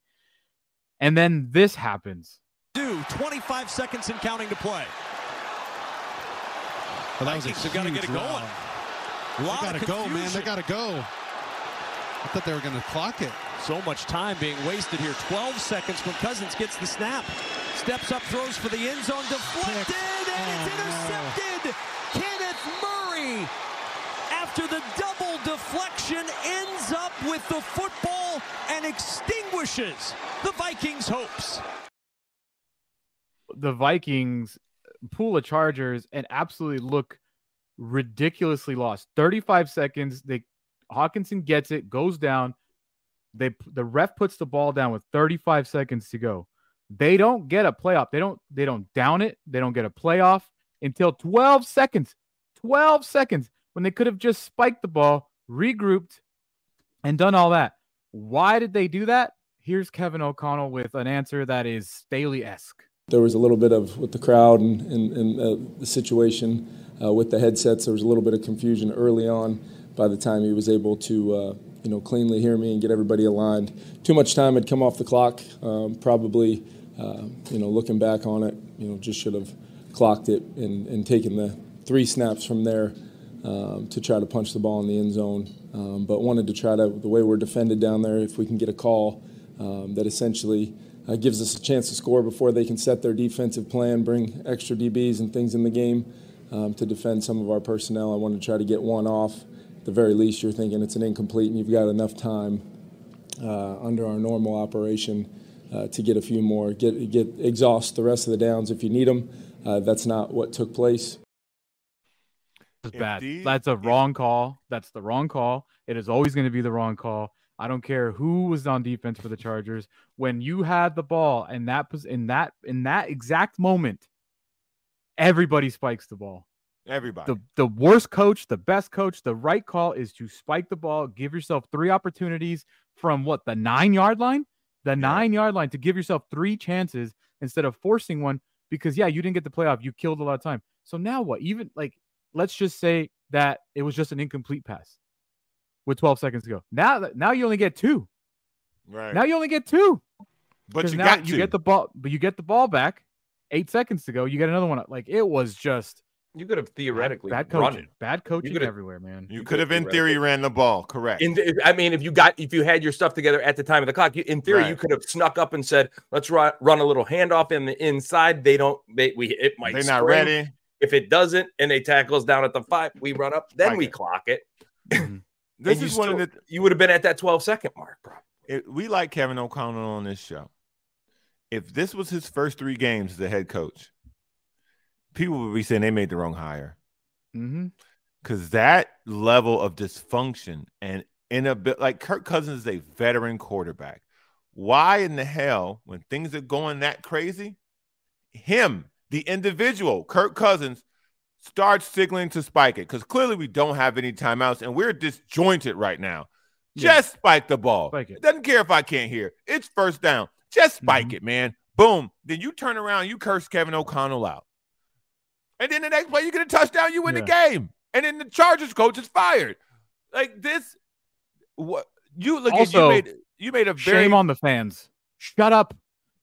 S1: And then this happens.
S5: do 25 seconds and counting to play.
S6: Well, that was a
S5: Vikings have gotta get it going.
S6: round. They gotta go, man. They gotta go. I thought they were gonna clock it.
S5: So much time being wasted here. 12 seconds when Cousins gets the snap. Steps up, throws for the end zone, deflected,
S6: Pick.
S5: and it's
S6: Oh, no.
S5: intercepted. Kenneth Murray, after the double deflection, ends up with the football and extinguishes the Vikings' hopes.
S1: The Vikings pull of Chargers and absolutely look ridiculously lost. 35 seconds. They Hockenson gets it, goes down. They the ref puts the ball down with 35 seconds to go. They don't get a playoff. They don't they don't down it. They don't get a playoff until 12 seconds. 12 seconds when they could have just spiked the ball, regrouped, and done all that. Why did they do that? Here's Kevin O'Connell with an answer that is Staley esque.
S7: There was a little bit of, with the crowd and, and, and uh, the situation uh, with the headsets, there was a little bit of confusion early on by the time he was able to, uh, you know, cleanly hear me and get everybody aligned. Too much time had come off the clock. Um, probably, uh, you know, looking back on it, you know, just should have clocked it and, and taken the three snaps from there um, to try to punch the ball in the end zone. Um, but wanted to try to, the way we're defended down there, if we can get a call um, that essentially uh, gives us a chance to score before they can set their defensive plan, bring extra DBs and things in the game um, to defend some of our personnel. I want to try to get one off. At the very least, you're thinking it's an incomplete and you've got enough time uh, under our normal operation uh, to get a few more, get, get exhaust the rest of the downs if you need them. Uh, that's not what took place.
S1: It's
S2: If
S1: bad.
S2: these-
S1: That's a wrong call. That's the wrong call. It is always going to be the wrong call. I don't care who was on defense for the Chargers. When you had the ball and that pos- in that in that exact moment, everybody spikes the ball.
S2: Everybody.
S1: The the worst coach, the best coach, the right call is to spike the ball, give yourself three opportunities from what the nine yard line, the nine yard line to give yourself three chances instead of forcing one because yeah, you didn't get the playoff, you killed a lot of time. So now what? Even like let's just say that it was just an incomplete pass with 12 seconds to go. Now now you only get two.
S2: right.
S1: Now you only get two.
S2: but
S1: 'Cause
S2: you
S1: now
S2: got
S1: you
S2: to.
S1: get the ball, but you get the ball back eight seconds to go. You get another one. Like it was just
S3: you could have theoretically
S1: bad
S3: run
S1: coaching.
S3: it.
S1: Bad coaching
S3: could've-
S1: everywhere, man.
S2: you
S3: you
S2: could have,
S3: could
S2: in theory, ran the ball. Correct.
S3: In the, I mean, if you got if you had your stuff together at the time of the clock, you, in theory, you could have snuck up and said, "Let's run run a little handoff in the inside." They don't. They, we it might.
S2: They're not ready.
S3: If it doesn't, and they tackle us down at the five, we run up. Then
S2: Spike
S3: we
S2: it.
S3: clock it.
S1: Mhm.
S2: This
S3: and
S2: is
S3: you
S2: one of the.
S3: You would have been at that 12 second mark, bro.
S2: It, we like Kevin O'Connell on this show. If this was his first three games as a head coach, people would be saying they made the wrong hire.
S1: Mhm.
S2: because that level of dysfunction and in a bit like Kirk Cousins is a veteran quarterback. Why in the hell, when things are going that crazy, him, the individual, Kirk Cousins, starts signaling to spike it? Because clearly we don't have any timeouts and we're disjointed right now.
S1: Yeah.
S2: Just spike the ball.
S1: Spike it.
S2: Doesn't care if I can't hear. It's first down. Just spike
S1: Mhm.
S2: it, man. Boom. Then you turn around, you curse Kevin O'Connell out. And then the next play, you get a touchdown, you win the game. And then the Chargers coach is fired. Like this, what you look
S1: Also,
S2: at you made you made a very
S1: Shame on the fans. Shut up.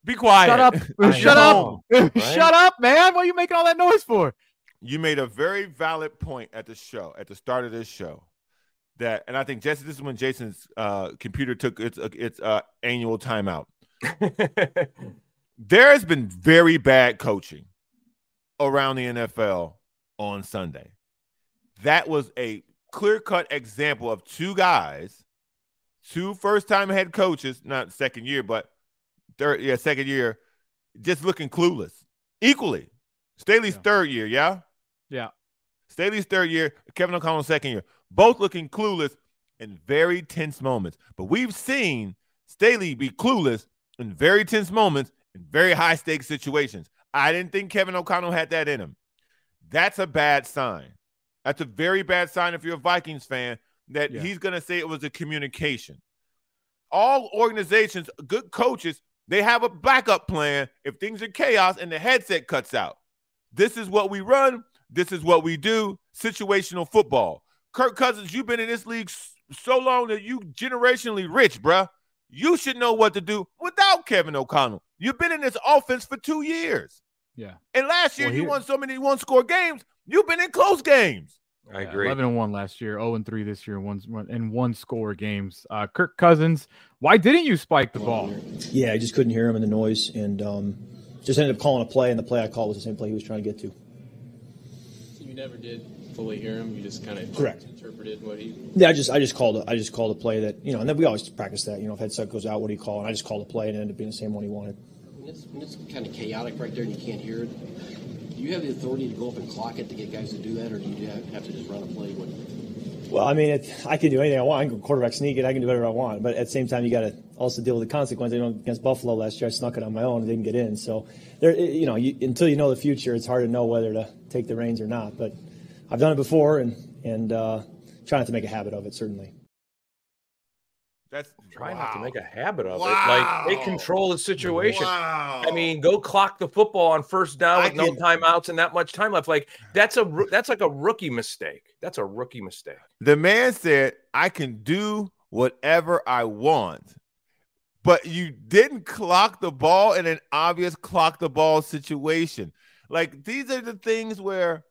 S2: be quiet.
S1: Shut up. <laughs> Shut up.
S3: right? <laughs>
S1: Shut up, man. What are you making all that noise for?
S2: You made a very valid point at the show, at the start of this show. That and I think Jesse, this is when Jason's uh, computer took its its uh, annual timeout. <laughs> there has been very bad coaching around the NFL on Sunday. That was a clear cut example of two guys, two first time head coaches, not second year, but third, yeah, second year, just looking clueless equally. Staley's
S1: Yeah.
S2: third year, yeah?
S1: Yeah.
S2: Staley's third year, Kevin O'Connell's second year, both looking clueless in very tense moments. But we've seen Staley be clueless in very tense moments in very high stakes situations. I didn't think Kevin O'Connell had that in him. That's a bad sign. That's a very bad sign if you're a Vikings fan that
S1: Yeah.
S2: he's going to say it was a communication. All organizations, good coaches, they have a backup plan if things are chaos and the headset cuts out. This is what we run. This is what we do. Situational football. Kirk Cousins, you've been in this league so long that you generationally rich, bruh. You should know what to do without Kevin O'Connell. You've been in this offense for two years.
S1: Yeah.
S2: And last year
S1: Well,
S2: you won so many one score games. You've been in close games.
S3: I
S1: Yeah,
S3: agree.
S1: 11 and 1 last year, 0 and 3 this year, one one- and one score games. Uh, Kirk Cousins, why didn't you spike the ball?
S8: Yeah, I just couldn't hear him in the noise, and um, just ended up calling a play, and the play I called was the same play he was trying to get to.
S9: You never did fully hear him. You just kind of
S8: Correct.
S9: interpreted what he.
S8: Yeah, I just I just called a, I just called a play that you know, and then we always practice that. You know, if head headset goes out, what do you call? And I just called a play, and it ended up being the same one he wanted.
S9: When it's, when it's kind of chaotic right there and you can't hear it, do you have the authority to go up and clock it to get guys to do that, or do you have have to just run a play? When,
S8: Well, I mean, it, I can do anything I want. I can go quarterback sneak it. I can do whatever I want. But at the same time, you got to also deal with the consequences. You know, against Buffalo last year, I snuck it on my own and didn't get in. So, there, you know, you, until you know the future, it's hard to know whether to take the reins or not. But I've done it before, and and uh, try not to make a habit of it. Certainly.
S2: That's
S3: Try
S2: wow.
S3: not to make a habit of
S2: Wow.
S3: it. Like they control the situation.
S2: Wow.
S3: I mean, go clock the football on first down
S2: I
S3: with no
S2: get-
S3: timeouts and that much time left. Like that's a that's like a rookie mistake. That's a rookie mistake.
S2: The man said, I can do whatever I want. But you didn't clock the ball in an obvious clock the ball situation. Like these are the things where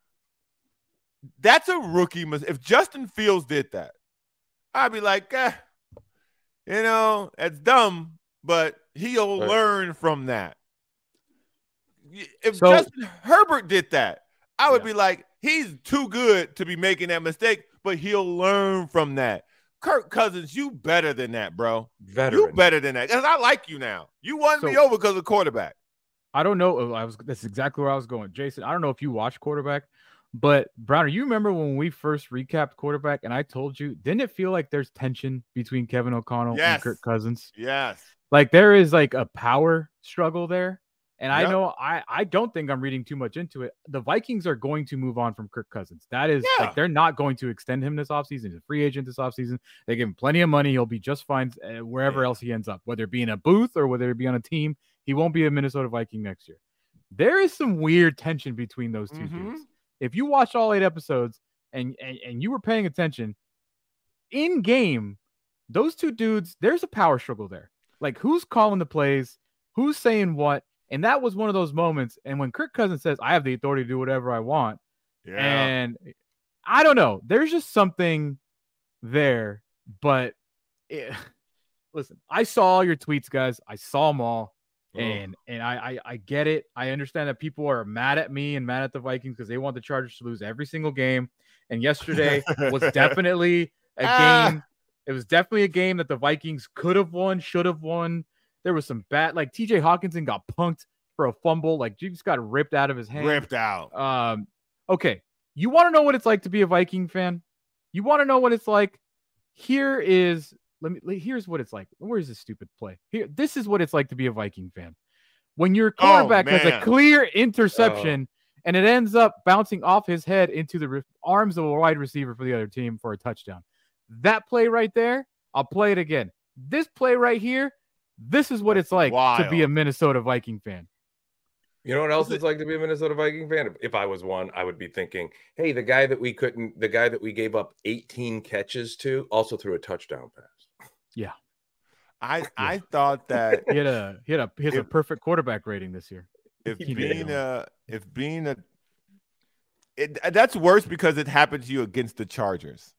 S2: that's a rookie mistake. If Justin Fields did that, I'd be like, eh, you know, it's dumb, but he'll
S3: Right.
S2: learn from that. If
S1: So-
S2: Justin Herbert did that, I would
S1: Yeah.
S2: be like, he's too good to be making that mistake, but he'll learn from that. Kirk Cousins, you better than that, bro.
S3: Veteran.
S2: You better than that. Because I like you now. You won me over because of quarterback.
S1: I don't know. I was that's exactly where I was going. Jason, I don't know if you watch quarterback, but Browner, you remember when we first recapped quarterback and I told you, didn't it feel like there's tension between Kevin O'Connell
S2: Yes.
S1: and Kirk Cousins?
S2: Yes.
S1: Like there is like a power struggle there. And I know I I don't think I'm reading too much into it. The Vikings are going to move on from Kirk Cousins. That is
S2: Yeah.
S1: like they're not going to extend him this offseason. He's a free agent this offseason. They give him plenty of money. He'll be just fine uh, wherever
S2: Yeah.
S1: else he ends up, whether it be in a booth or whether it be on a team. He won't be a Minnesota Viking next year. There is some weird tension between those 2
S2: Mhm.
S1: dudes. If you watched all eight episodes and, and and you were paying attention in game, those two dudes, there's a power struggle there. Like who's calling the plays, who's saying what, and that was one of those moments. And when Kirk Cousins says, "I have the authority to do whatever I want,"
S2: Yeah.
S1: and I don't know, there's just something there. But it, <laughs> listen, I saw all your tweets, guys. I saw them all and and I, I I get it. I understand that people are mad at me and mad at the Vikings because they want the Chargers to lose every single game. And yesterday <laughs> was definitely a
S2: Ah.
S1: game. It was definitely a game that the Vikings could have won, should have won. There was some bad, like T.J. Hockenson got punked for a fumble, like just got ripped out of his hand.
S2: ripped out.
S1: Um, okay. You want to know what it's like to be a Viking fan? You want to know what it's like? Here is let me here's what it's like. Where's this stupid play? Here, this is what it's like to be a Viking fan. When your
S2: Oh,
S1: quarterback has a clear interception and it ends up bouncing off his head into the re- arms of a wide receiver for the other team for a touchdown. That play right there, I'll play it again. This play right here, this is what it's like to be a. Minnesota Viking fan.
S3: You know what else
S2: Is
S3: it's like to be a Minnesota Viking fan? If- If I was one, I would be thinking, "Hey, the guy that we couldn't, the guy that we gave up 18 catches to, also threw a touchdown pass." Yeah.
S2: I <laughs> I thought that
S1: He had a he had a he has a perfect quarterback rating this year.
S2: if
S1: He
S2: being a if being a it, that's worse because it happened to you against the Chargers.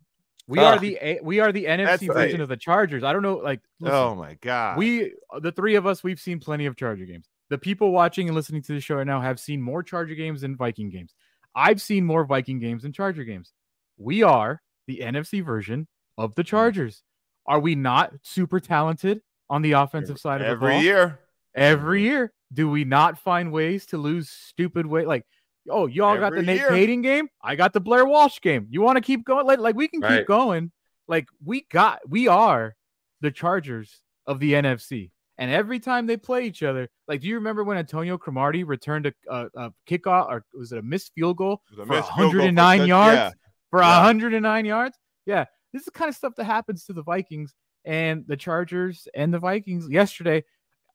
S1: We are
S3: Ah.
S1: the we are the NFC version
S2: right.
S1: of the Chargers. I don't know, like listen,
S2: oh my god.
S1: we the three of us we've seen plenty of Charger games. The people watching and listening to the show right now have seen more Charger games than Viking games. I've seen more Viking games than Charger games. We are the NFC version of the Chargers. Are we not super talented on the offensive side of the
S2: every
S1: ball?
S2: year.
S1: Every year, do we not find ways to lose stupid way? Like, oh, y'all got the Nate
S2: year.
S1: Game. I got the Blair Walsh game. You want to keep going? Like, like we can
S3: Right.
S1: keep going. Like we got, we are the Chargers of the NFC, And every time they play each other, like, do you remember when Antonio Cromartie returned a, a, a kickoff or was it a missed field goal for
S2: missed field goal for
S1: 109 yards?
S2: yeah.
S1: For
S2: Yeah.
S1: 109 yards? Yeah. This is the kind of stuff that happens to the Vikings and the Chargers and the Vikings yesterday.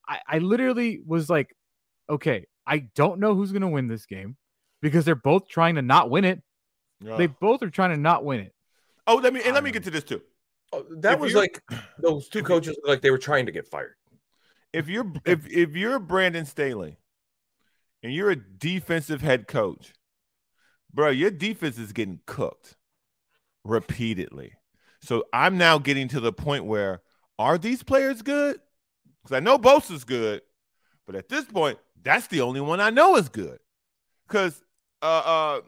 S1: I, I literally was like, okay, I don't know who's going to win this game because they're both trying to not win it.
S2: Yeah.
S1: They both are trying to not win it.
S2: oh, let me and let me get to this too.
S3: Oh, That
S2: If
S3: was like <clears throat> those two coaches looked like they were trying to get fired.
S2: If you're <laughs> if if you're Brandon Staley and you're a defensive head coach, bro, your defense is getting cooked repeatedly. So I'm now getting to the point where are these players good? Because I know Bosa's good, but at this point, that's the only one I know is good. Because uh uh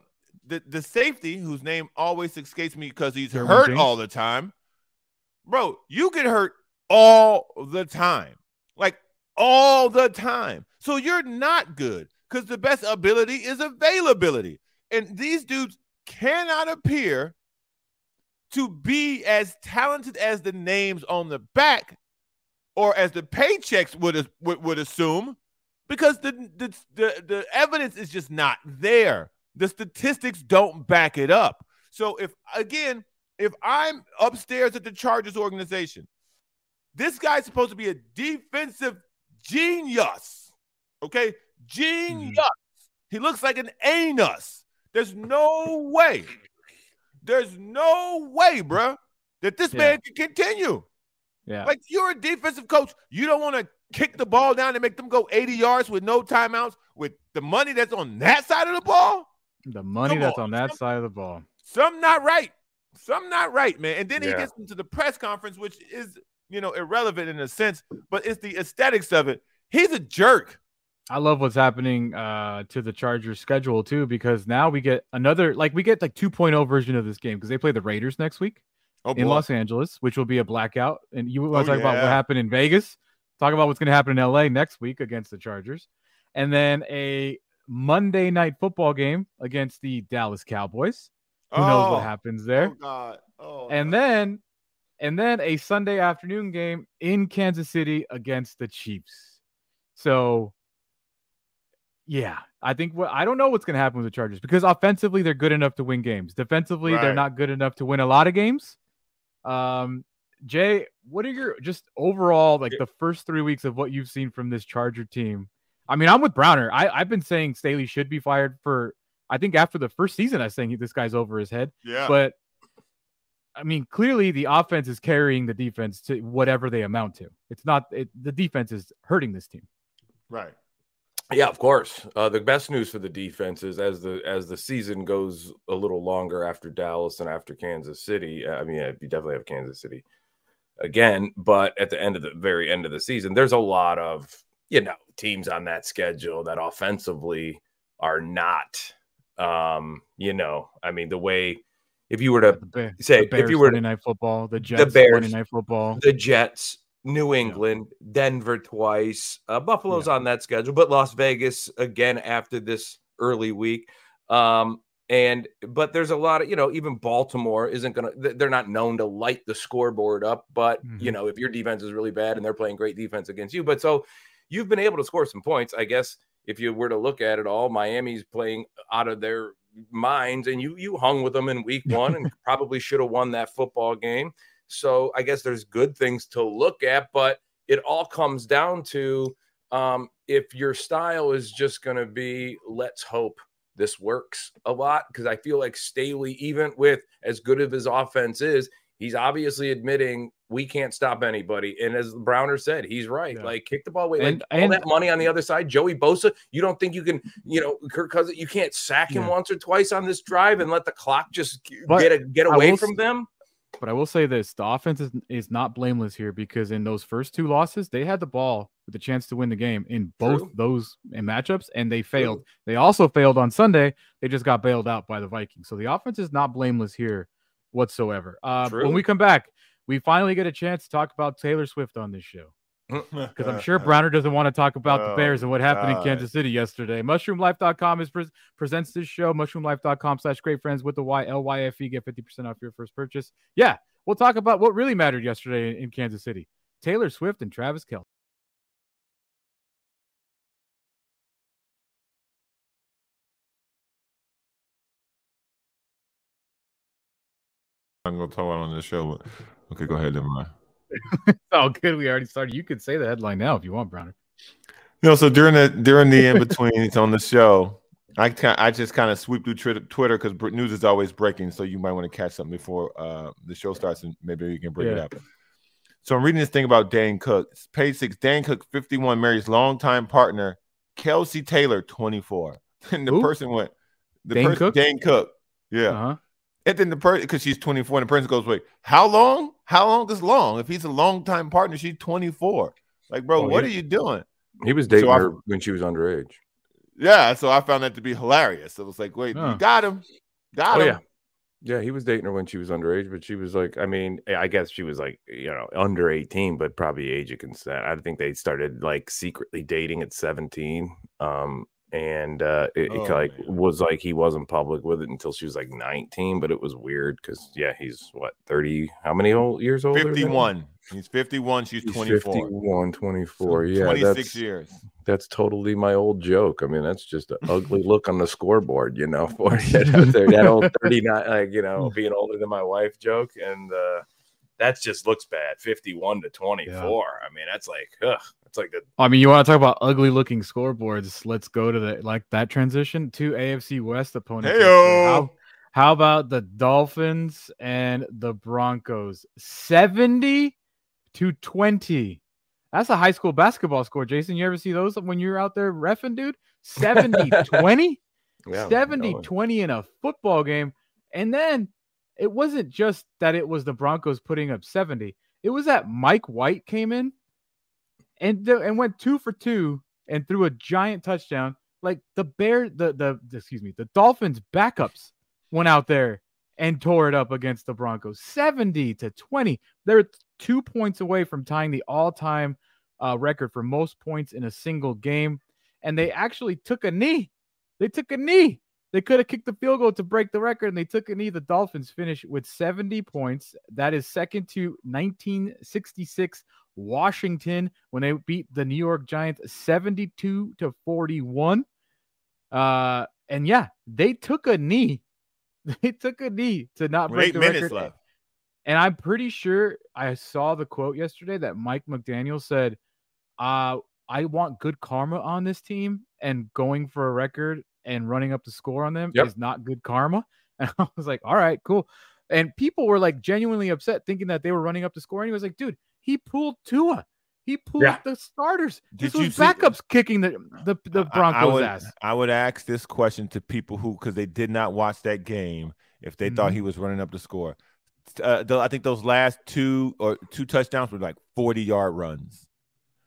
S2: the the safety whose name always escapes me because he's
S1: Derwin
S2: hurt
S1: James?
S2: all the time, bro. You get hurt all the time, like all the time. So you're not good because the best ability is availability, and these dudes cannot appear to be as talented as the names on the back or as the paychecks would would, would assume because the, the the the evidence is just not there the statistics don't back it up so if again if i'm upstairs at the chargers organization this guy's supposed to be a defensive genius okay genius he looks like an anus there's no way there's no way bruh that this
S1: Yeah.
S2: man can continue
S1: Yeah.
S2: like you're a defensive coach. You don't want to kick the ball down and make them go 80 yards with no timeouts with the money that's on that side of the ball.
S1: the money
S2: come
S1: that's
S2: on,
S1: on that side of the ball.
S2: Some not right. Some not right, man. And then he gets into the press conference, which is, you know, irrelevant in a sense, but it's the aesthetics of it. He's a jerk.
S1: I love what's happening uh, to the Chargers schedule too, because now we get another like we get like 2.0 version of this game because they play the Raiders next week
S2: Oh,
S1: in
S2: boy.
S1: Los Angeles, which will be a blackout. And you want
S2: Oh,
S1: to talk about what happened in Vegas? Talk about what's going to happen in LA next week against the Chargers, and then a Monday night football game against the Dallas Cowboys. Who knows
S2: Oh,
S1: what happens there?
S2: Oh, God. Oh,
S1: and
S2: God.
S1: then and then a Sunday afternoon game in Kansas City against the Chiefs. So yeah, I think what I don't know what's going to happen with the Chargers because offensively they're good enough to win games. Defensively they're not good enough to win a lot of games. Um Jay, what are your just overall like the first 3 weeks of what you've seen from this Charger team? I mean, I'm with Browner. I I've been saying Staley should be fired for I think after the first season I was saying this guy's over his head.
S2: yeah.
S1: But I mean, clearly the offense is carrying the defense to whatever they amount to. It's not it, the defense is hurting this team.
S2: right.
S3: Yeah, of course. Uh, the best news for the defense is as the as the season goes a little longer after Dallas and after Kansas City. I mean, you definitely have Kansas City again, but at the end of the very end of the season, there's a lot of you know teams on that schedule that offensively are not. Um, you know, I mean, the way if you were to
S1: The, Bear,
S3: say
S1: the Bears
S3: if you were to,
S1: night football, the Jets
S3: Bears.
S1: Monday night football.
S3: the Jets, New England, Denver twice, uh, Buffalo's on that schedule, but Las Vegas again after this early week. Um, and but there's a lot of you know even Baltimore isn't gonna they're not known to light the scoreboard up, but you
S1: Mhm.
S3: know if your defense is really bad and they're playing great defense against you, but so you've been able to score some points, I guess. If you were to look at it all, Miami's playing out of their minds, and you you hung with them in week one and <laughs> probably should have won that football game. So I guess there's good things to look at, but it all comes down to um, if your style is just going to be let's hope this works a lot because I feel like Staley, even with as good of his offense is, he's obviously admitting we can't stop anybody. And as Browner said, he's right.
S1: Yeah.
S3: Like kick the ball away.
S1: And-
S3: like all that money on the other side, Joey Bosa. You don't think you can, you know, Kirk Cousins, you can't sack him
S1: Yeah.
S3: once or twice on this drive and let the clock just
S1: But
S3: get a, get away from
S1: s-
S3: them.
S1: But I will say this: the offense is, is not blameless here because in those first two losses, they had the ball with a chance to win the game in both
S3: True.
S1: those matchups, and they failed. They also failed on Sunday. They just got bailed out by the Vikings. So the offense is not blameless here whatsoever. Uh, when we come back, we finally get a chance to talk about Taylor Swift on this show <laughs> because I'm sure Browner doesn't want to talk about the
S2: Oh,
S1: Bears and what happened in Kansas City yesterday. MushroomLife.com is pres presents this show. MushroomLife.com slash great friends with the Y L Y F E. Get 50% off your first purchase. Yeah, we'll talk about what really mattered yesterday in, in Kansas City. Taylor Swift and Travis Kelce.
S2: I'm gonna talk about on this show. But, okay, go ahead, never mind. <laughs>
S1: oh, good. We already started. You could say the headline now if you want, Browner.
S2: You know, so during the during the in betweens on the show, I I just kind of sweep through Twitter because news is always breaking, so you might want to catch something before uh, the show starts, and maybe you can bring yeah. it up. So I'm reading this thing about Dan Cook. It's page six. Dan Cook, 51, marries longtime partner Kelsi Taylor, 24. <laughs> And the Ooh. person went, the
S1: Dane
S2: person,
S1: Cook?
S2: Dane Cook. Yeah. Uh-huh. And then the person, because she's 24, and the person goes, wait, how long? How long is long? If he's a longtime partner, she's 24. Like, bro, oh, what are you doing?
S3: He was dating so her I, when she was underage.
S2: Yeah. So I found that to be hilarious. It was like, wait, huh. you got him. Got
S3: oh,
S2: him.
S3: Yeah. Yeah, he was dating her when she was underage, but she was like, I mean, I guess she was like, you know, under 18, but probably age of consent. I think they started like secretly dating at 17. Um, and uh, it, oh, it like man. was like he wasn't public with it until she was like 19 but it was weird because yeah he's what 30 how many old years old
S2: 51 he's 51 she's 24
S3: 51 24 yeah
S2: 26 years.
S3: that's totally my old joke. I mean that's just an ugly <laughs> look on the scoreboard you know <laughs> for you know, <laughs> that old 39 like you know being older than my wife joke and uh that just looks bad. 51 to 24 yeah. i mean that's like ugh it's like the
S1: I mean, you want to talk about ugly looking scoreboards? Let's go to the like that transition to AFC West opponents. How, how about the Dolphins and the Broncos? 70 to 20. That's a high school basketball score. Jason, you ever see those when you're out there refing, dude? 70 <laughs> 20? Yeah, 70 20 in a football game. And then it wasn't just that it was the Broncos putting up 70. It was that Mike White came in and and went two for two and threw a giant touchdown. Like the bear, the the excuse me, the Dolphins backups went out there and tore it up against the Broncos, seventy to twenty. They're two points away from tying the all-time uh, record for most points in a single game, and they actually took a knee. They took a knee. They could have kicked the field goal to break the record, and they took a knee. The Dolphins finished with 70 points. That is second to 1966 Washington when they beat the New York Giants 72 to 41. Uh, and yeah, they took a knee. <laughs> They took a knee to not break the record. Left. And I'm pretty sure I saw the quote yesterday that Mike McDaniel said, uh, I want good karma on this team, and going for a record and running up the score on them yep. is not good karma. <laughs> And I was like, all right, cool. And people were like genuinely upset thinking that they were running up the score. And he was like, dude, he pulled Tua. He pulled yeah. the starters. Did this was backups see, kicking the the, the Broncos
S2: I, I would,
S1: ass.
S2: I would ask this question to people who, because they did not watch that game, if they mm-hmm. thought he was running up the score. Uh, the, I think those last two or two touchdowns were like forty yard runs.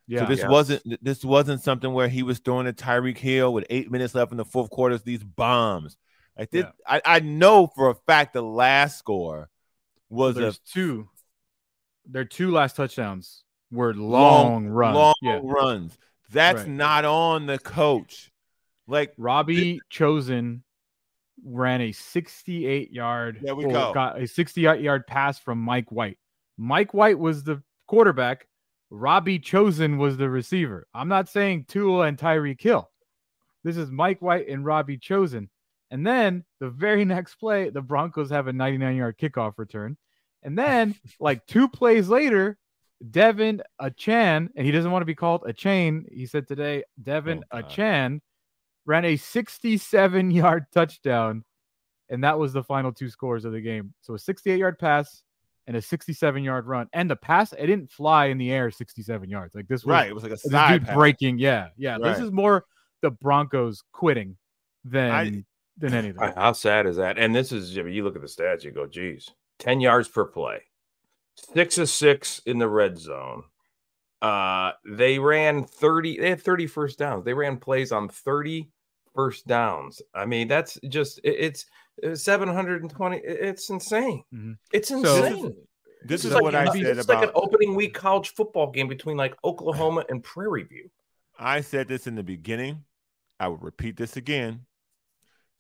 S2: Yeah, so this yeah. wasn't this wasn't something where he was throwing a Tyreek Hill with eight minutes left in the fourth quarter. These bombs. Like this, yeah. I, I know for a fact the last score was
S1: There's a two their two last touchdowns were long, long runs.
S2: Long yeah. runs. That's right. not on the coach. Like
S1: Robbie th- Chosen ran a 68 yard.
S2: There we go.
S1: Got a 68 yard pass from Mike White. Mike White was the quarterback. Robbie Chosen was the receiver. I'm not saying Tua and Tyreek Hill. This is Mike White and Robbie Chosen. And then the very <laughs> next play, the Broncos have a 99 yard kickoff return. And then, like two plays later, De'Von Achane, and he doesn't want to be called a chain. He said today, De'Von oh, Achane ran a 67 yard touchdown, and that was the final two scores of the game. So a 68 yard pass and a 67 yard run. And the pass, it didn't fly in the air 67 yards. Like this was
S2: right. It was like a side
S1: dude breaking. Yeah, yeah. Right. This is more the Broncos quitting than I, than anything.
S3: How sad is that? And this is you look at the stats, you go, geez. 10 yards per play, six of six in the red zone. Uh, they ran 30, they had 30 first downs. They ran plays on 30 first downs. I mean, that's just, it, it's 720. It's insane. Mm-hmm. It's insane. So,
S2: this, this, is, like, what I said
S3: it's
S2: about
S3: like an opening week college football game between like Oklahoma and Prairie View.
S2: I said this in the beginning. I will repeat this again.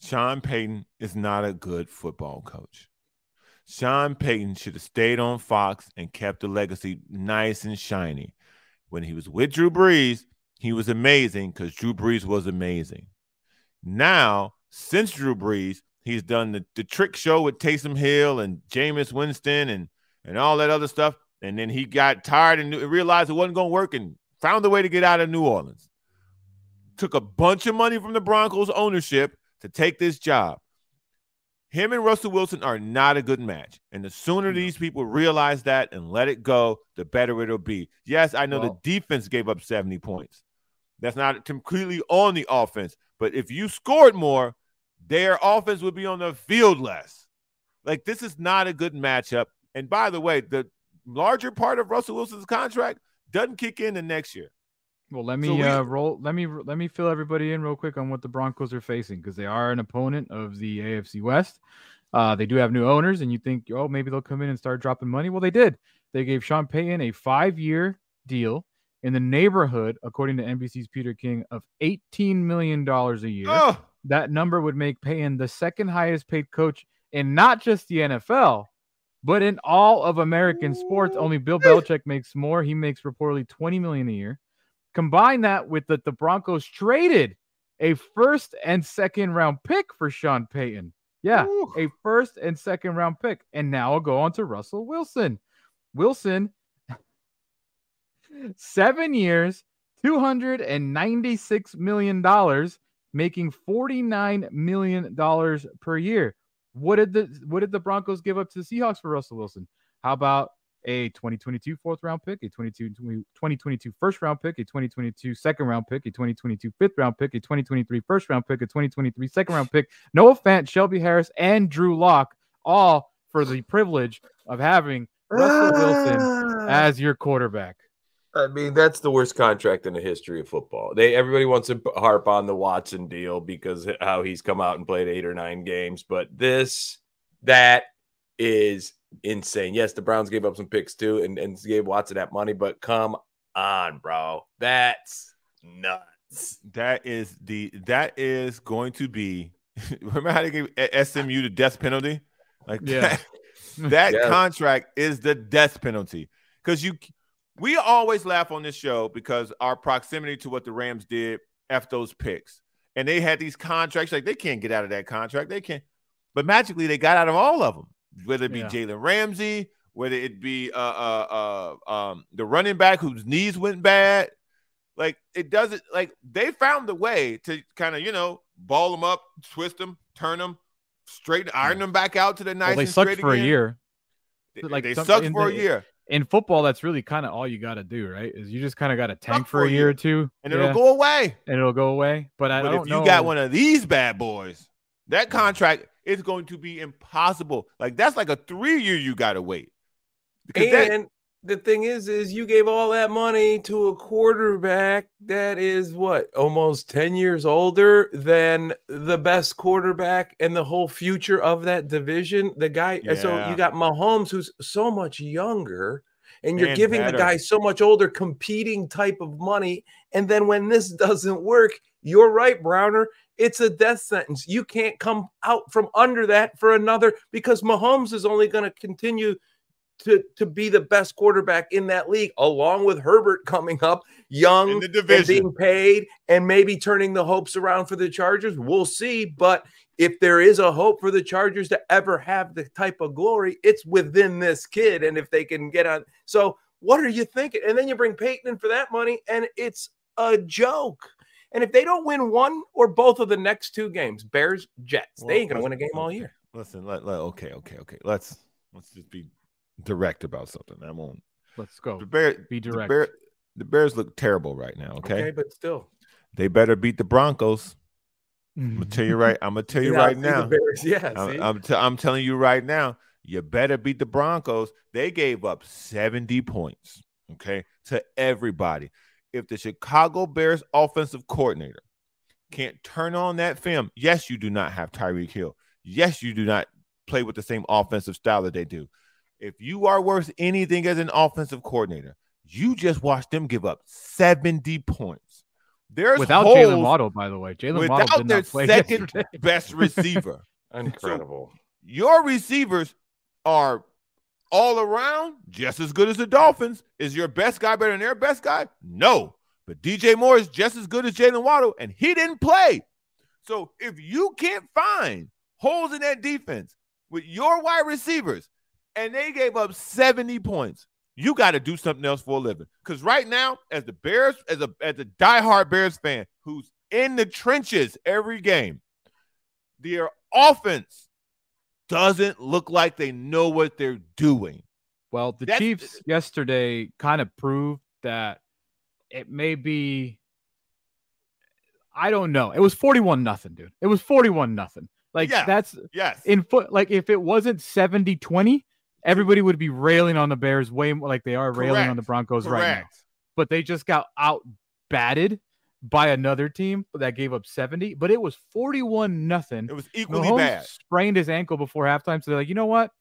S2: Sean Payton is not a good football coach. Sean Payton should have stayed on Fox and kept the legacy nice and shiny. When he was with Drew Brees, he was amazing because Drew Brees was amazing. Now, since Drew Brees, He's done the, the trick show with Taysom Hill and Jameis Winston and and all that other stuff. And then he got tired and realized it wasn't going to work and found a way to get out of New Orleans. Took a bunch of money from the Broncos ownership to take this job. Him and Russell Wilson are not a good match. And the sooner these people realize that and let it go, the better it'll be. Yes, I know well, the defense gave up 70 points. That's not completely on the offense. But if you scored more, their offense would be on the field less. Like, this is not a good matchup. And by the way, the larger part of Russell Wilson's contract doesn't kick in the next year.
S1: Well, let me so we, uh, roll. Let me let me fill everybody in real quick on what the Broncos are facing because they are an opponent of the AFC West. Uh, they do have new owners, and you think, oh, maybe they'll come in and start dropping money. Well, they did. They gave Sean Payton a five-year deal in the neighborhood, according to NBC's Peter King, of eighteen million dollars a year. Oh. That number would make Payton the second highest paid coach in not just the NFL, but in all of American sports. Only Bill Belichick makes more. He makes reportedly twenty million a year. Combine that with that the Broncos traded a first and second round pick for Sean Payton. Yeah, Ooh. a first and second round pick. And now I'll go on to Russell Wilson. Wilson, <laughs> seven years, $296 million, making $49 million per year. What did the what did the Broncos give up to the Seahawks for Russell Wilson? How about a 2022 fourth round pick, a 22, 2022 first round pick, a 2022 second round pick, a 2022 fifth round pick, a 2023 first round pick, a 2023 second round pick, Noah Fant, Shelby Harris, and Drew Lock, all for the privilege of having Russell Wilson ah. as your quarterback.
S3: I mean, that's the worst contract in the history of football. They everybody wants to harp on the Watson deal because how he's come out and played eight or nine games, but this that is insane. Yes, the Browns gave up some picks too and, and gave Watson that money, but come on, bro. That's nuts.
S2: That is the that is going to be <laughs> remember how they gave SMU the death penalty? Like yeah. that, <laughs> that yeah. contract is the death penalty. Because you we always laugh on this show because our proximity to what the Rams did F those picks. And they had these contracts, like they can't get out of that contract. They can't, but magically they got out of all of them whether it be yeah. Jalen Ramsey, whether it be uh, uh, uh, um, the running back whose knees went bad. Like it doesn't like they found the way to kind of you know ball them up, twist them, turn them, straighten, iron them back out to the nice. Well,
S1: they sucked for
S2: again.
S1: a year.
S2: They, like they sucked for the, a year.
S1: In football, that's really kind of all you got to do, right? Is you just kind of got to tank for, for a year or two,
S2: and yeah. it'll go away.
S1: And it'll go away. But I but don't
S2: if
S1: know.
S2: you got one of these bad boys, that contract it's going to be impossible. Like that's like a three year you got to wait.
S3: Because and that, the thing is, is you gave all that money to a quarterback that is what almost 10 years older than the best quarterback and the whole future of that division. The guy, yeah. so you got Mahomes, who's so much younger, and you're and giving better. the guy so much older competing type of money. And then when this <laughs> doesn't work, you're right, Browner. It's a death sentence. You can't come out from under that for another because Mahomes is only going to continue to, to be the best quarterback in that league, along with Herbert coming up young in the division. and being paid and maybe turning the hopes around for the Chargers. We'll see. But if there is a hope for the Chargers to ever have the type of glory, it's within this kid. And if they can get on. So, what are you thinking? And then you bring Payton in for that money, and it's a joke. And if they don't win one or both of the next two games, Bears, Jets, well, they ain't gonna win a game all year.
S2: Listen, let, let, okay, okay, okay. Let's let's just be direct about something. I won't.
S1: Let's go.
S2: The Bears be direct. The, Bear, the, Bears look terrible right now. Okay?
S3: okay, but still,
S2: they better beat the Broncos. I'm gonna mm-hmm. tell you right. I'm gonna tell you <laughs> right now.
S3: Bears, yeah,
S2: I'm, I'm, t- I'm telling you right now. You better beat the Broncos. They gave up 70 points. Okay, to everybody if the Chicago Bears offensive coordinator can't turn on that film, yes, you do not have Tyreek Hill. Yes, you do not play with the same offensive style that they do. If you are worth anything as an offensive coordinator, you just watch them give up 70 points. There's
S1: without Jalen Waddle, by the way. Jalen Waddle did
S2: their
S1: not play
S2: second
S1: yesterday.
S2: best receiver. <laughs>
S3: Incredible. So
S2: your receivers are all around just as good as the Dolphins. Is your best guy better than their best guy? No. But DJ Moore is just as good as Jalen Waddle, and he didn't play. So if you can't find holes in that defense with your wide receivers, and they gave up 70 points. You got to do something else for a living. Because right now, as the Bears, as a as a diehard Bears fan who's in the trenches every game, their offense doesn't look like they know what they're doing.
S1: Well, the
S2: That's-
S1: Chiefs yesterday kind of proved that it may be. I don't know. It was 41 nothing, dude. It was 41 nothing. Like
S2: Yeah.
S1: that's
S2: Yes.
S1: in foot. Like if it wasn't 70 20, everybody would be railing on the Bears way more like they are railing on the
S2: Correct.
S1: Broncos right now. But they just got out batted by another team that gave up 70. But it was 41 nothing.
S2: It was equally
S1: Mahomes
S2: bad.
S1: sprained his ankle before halftime. So they're like, you know what?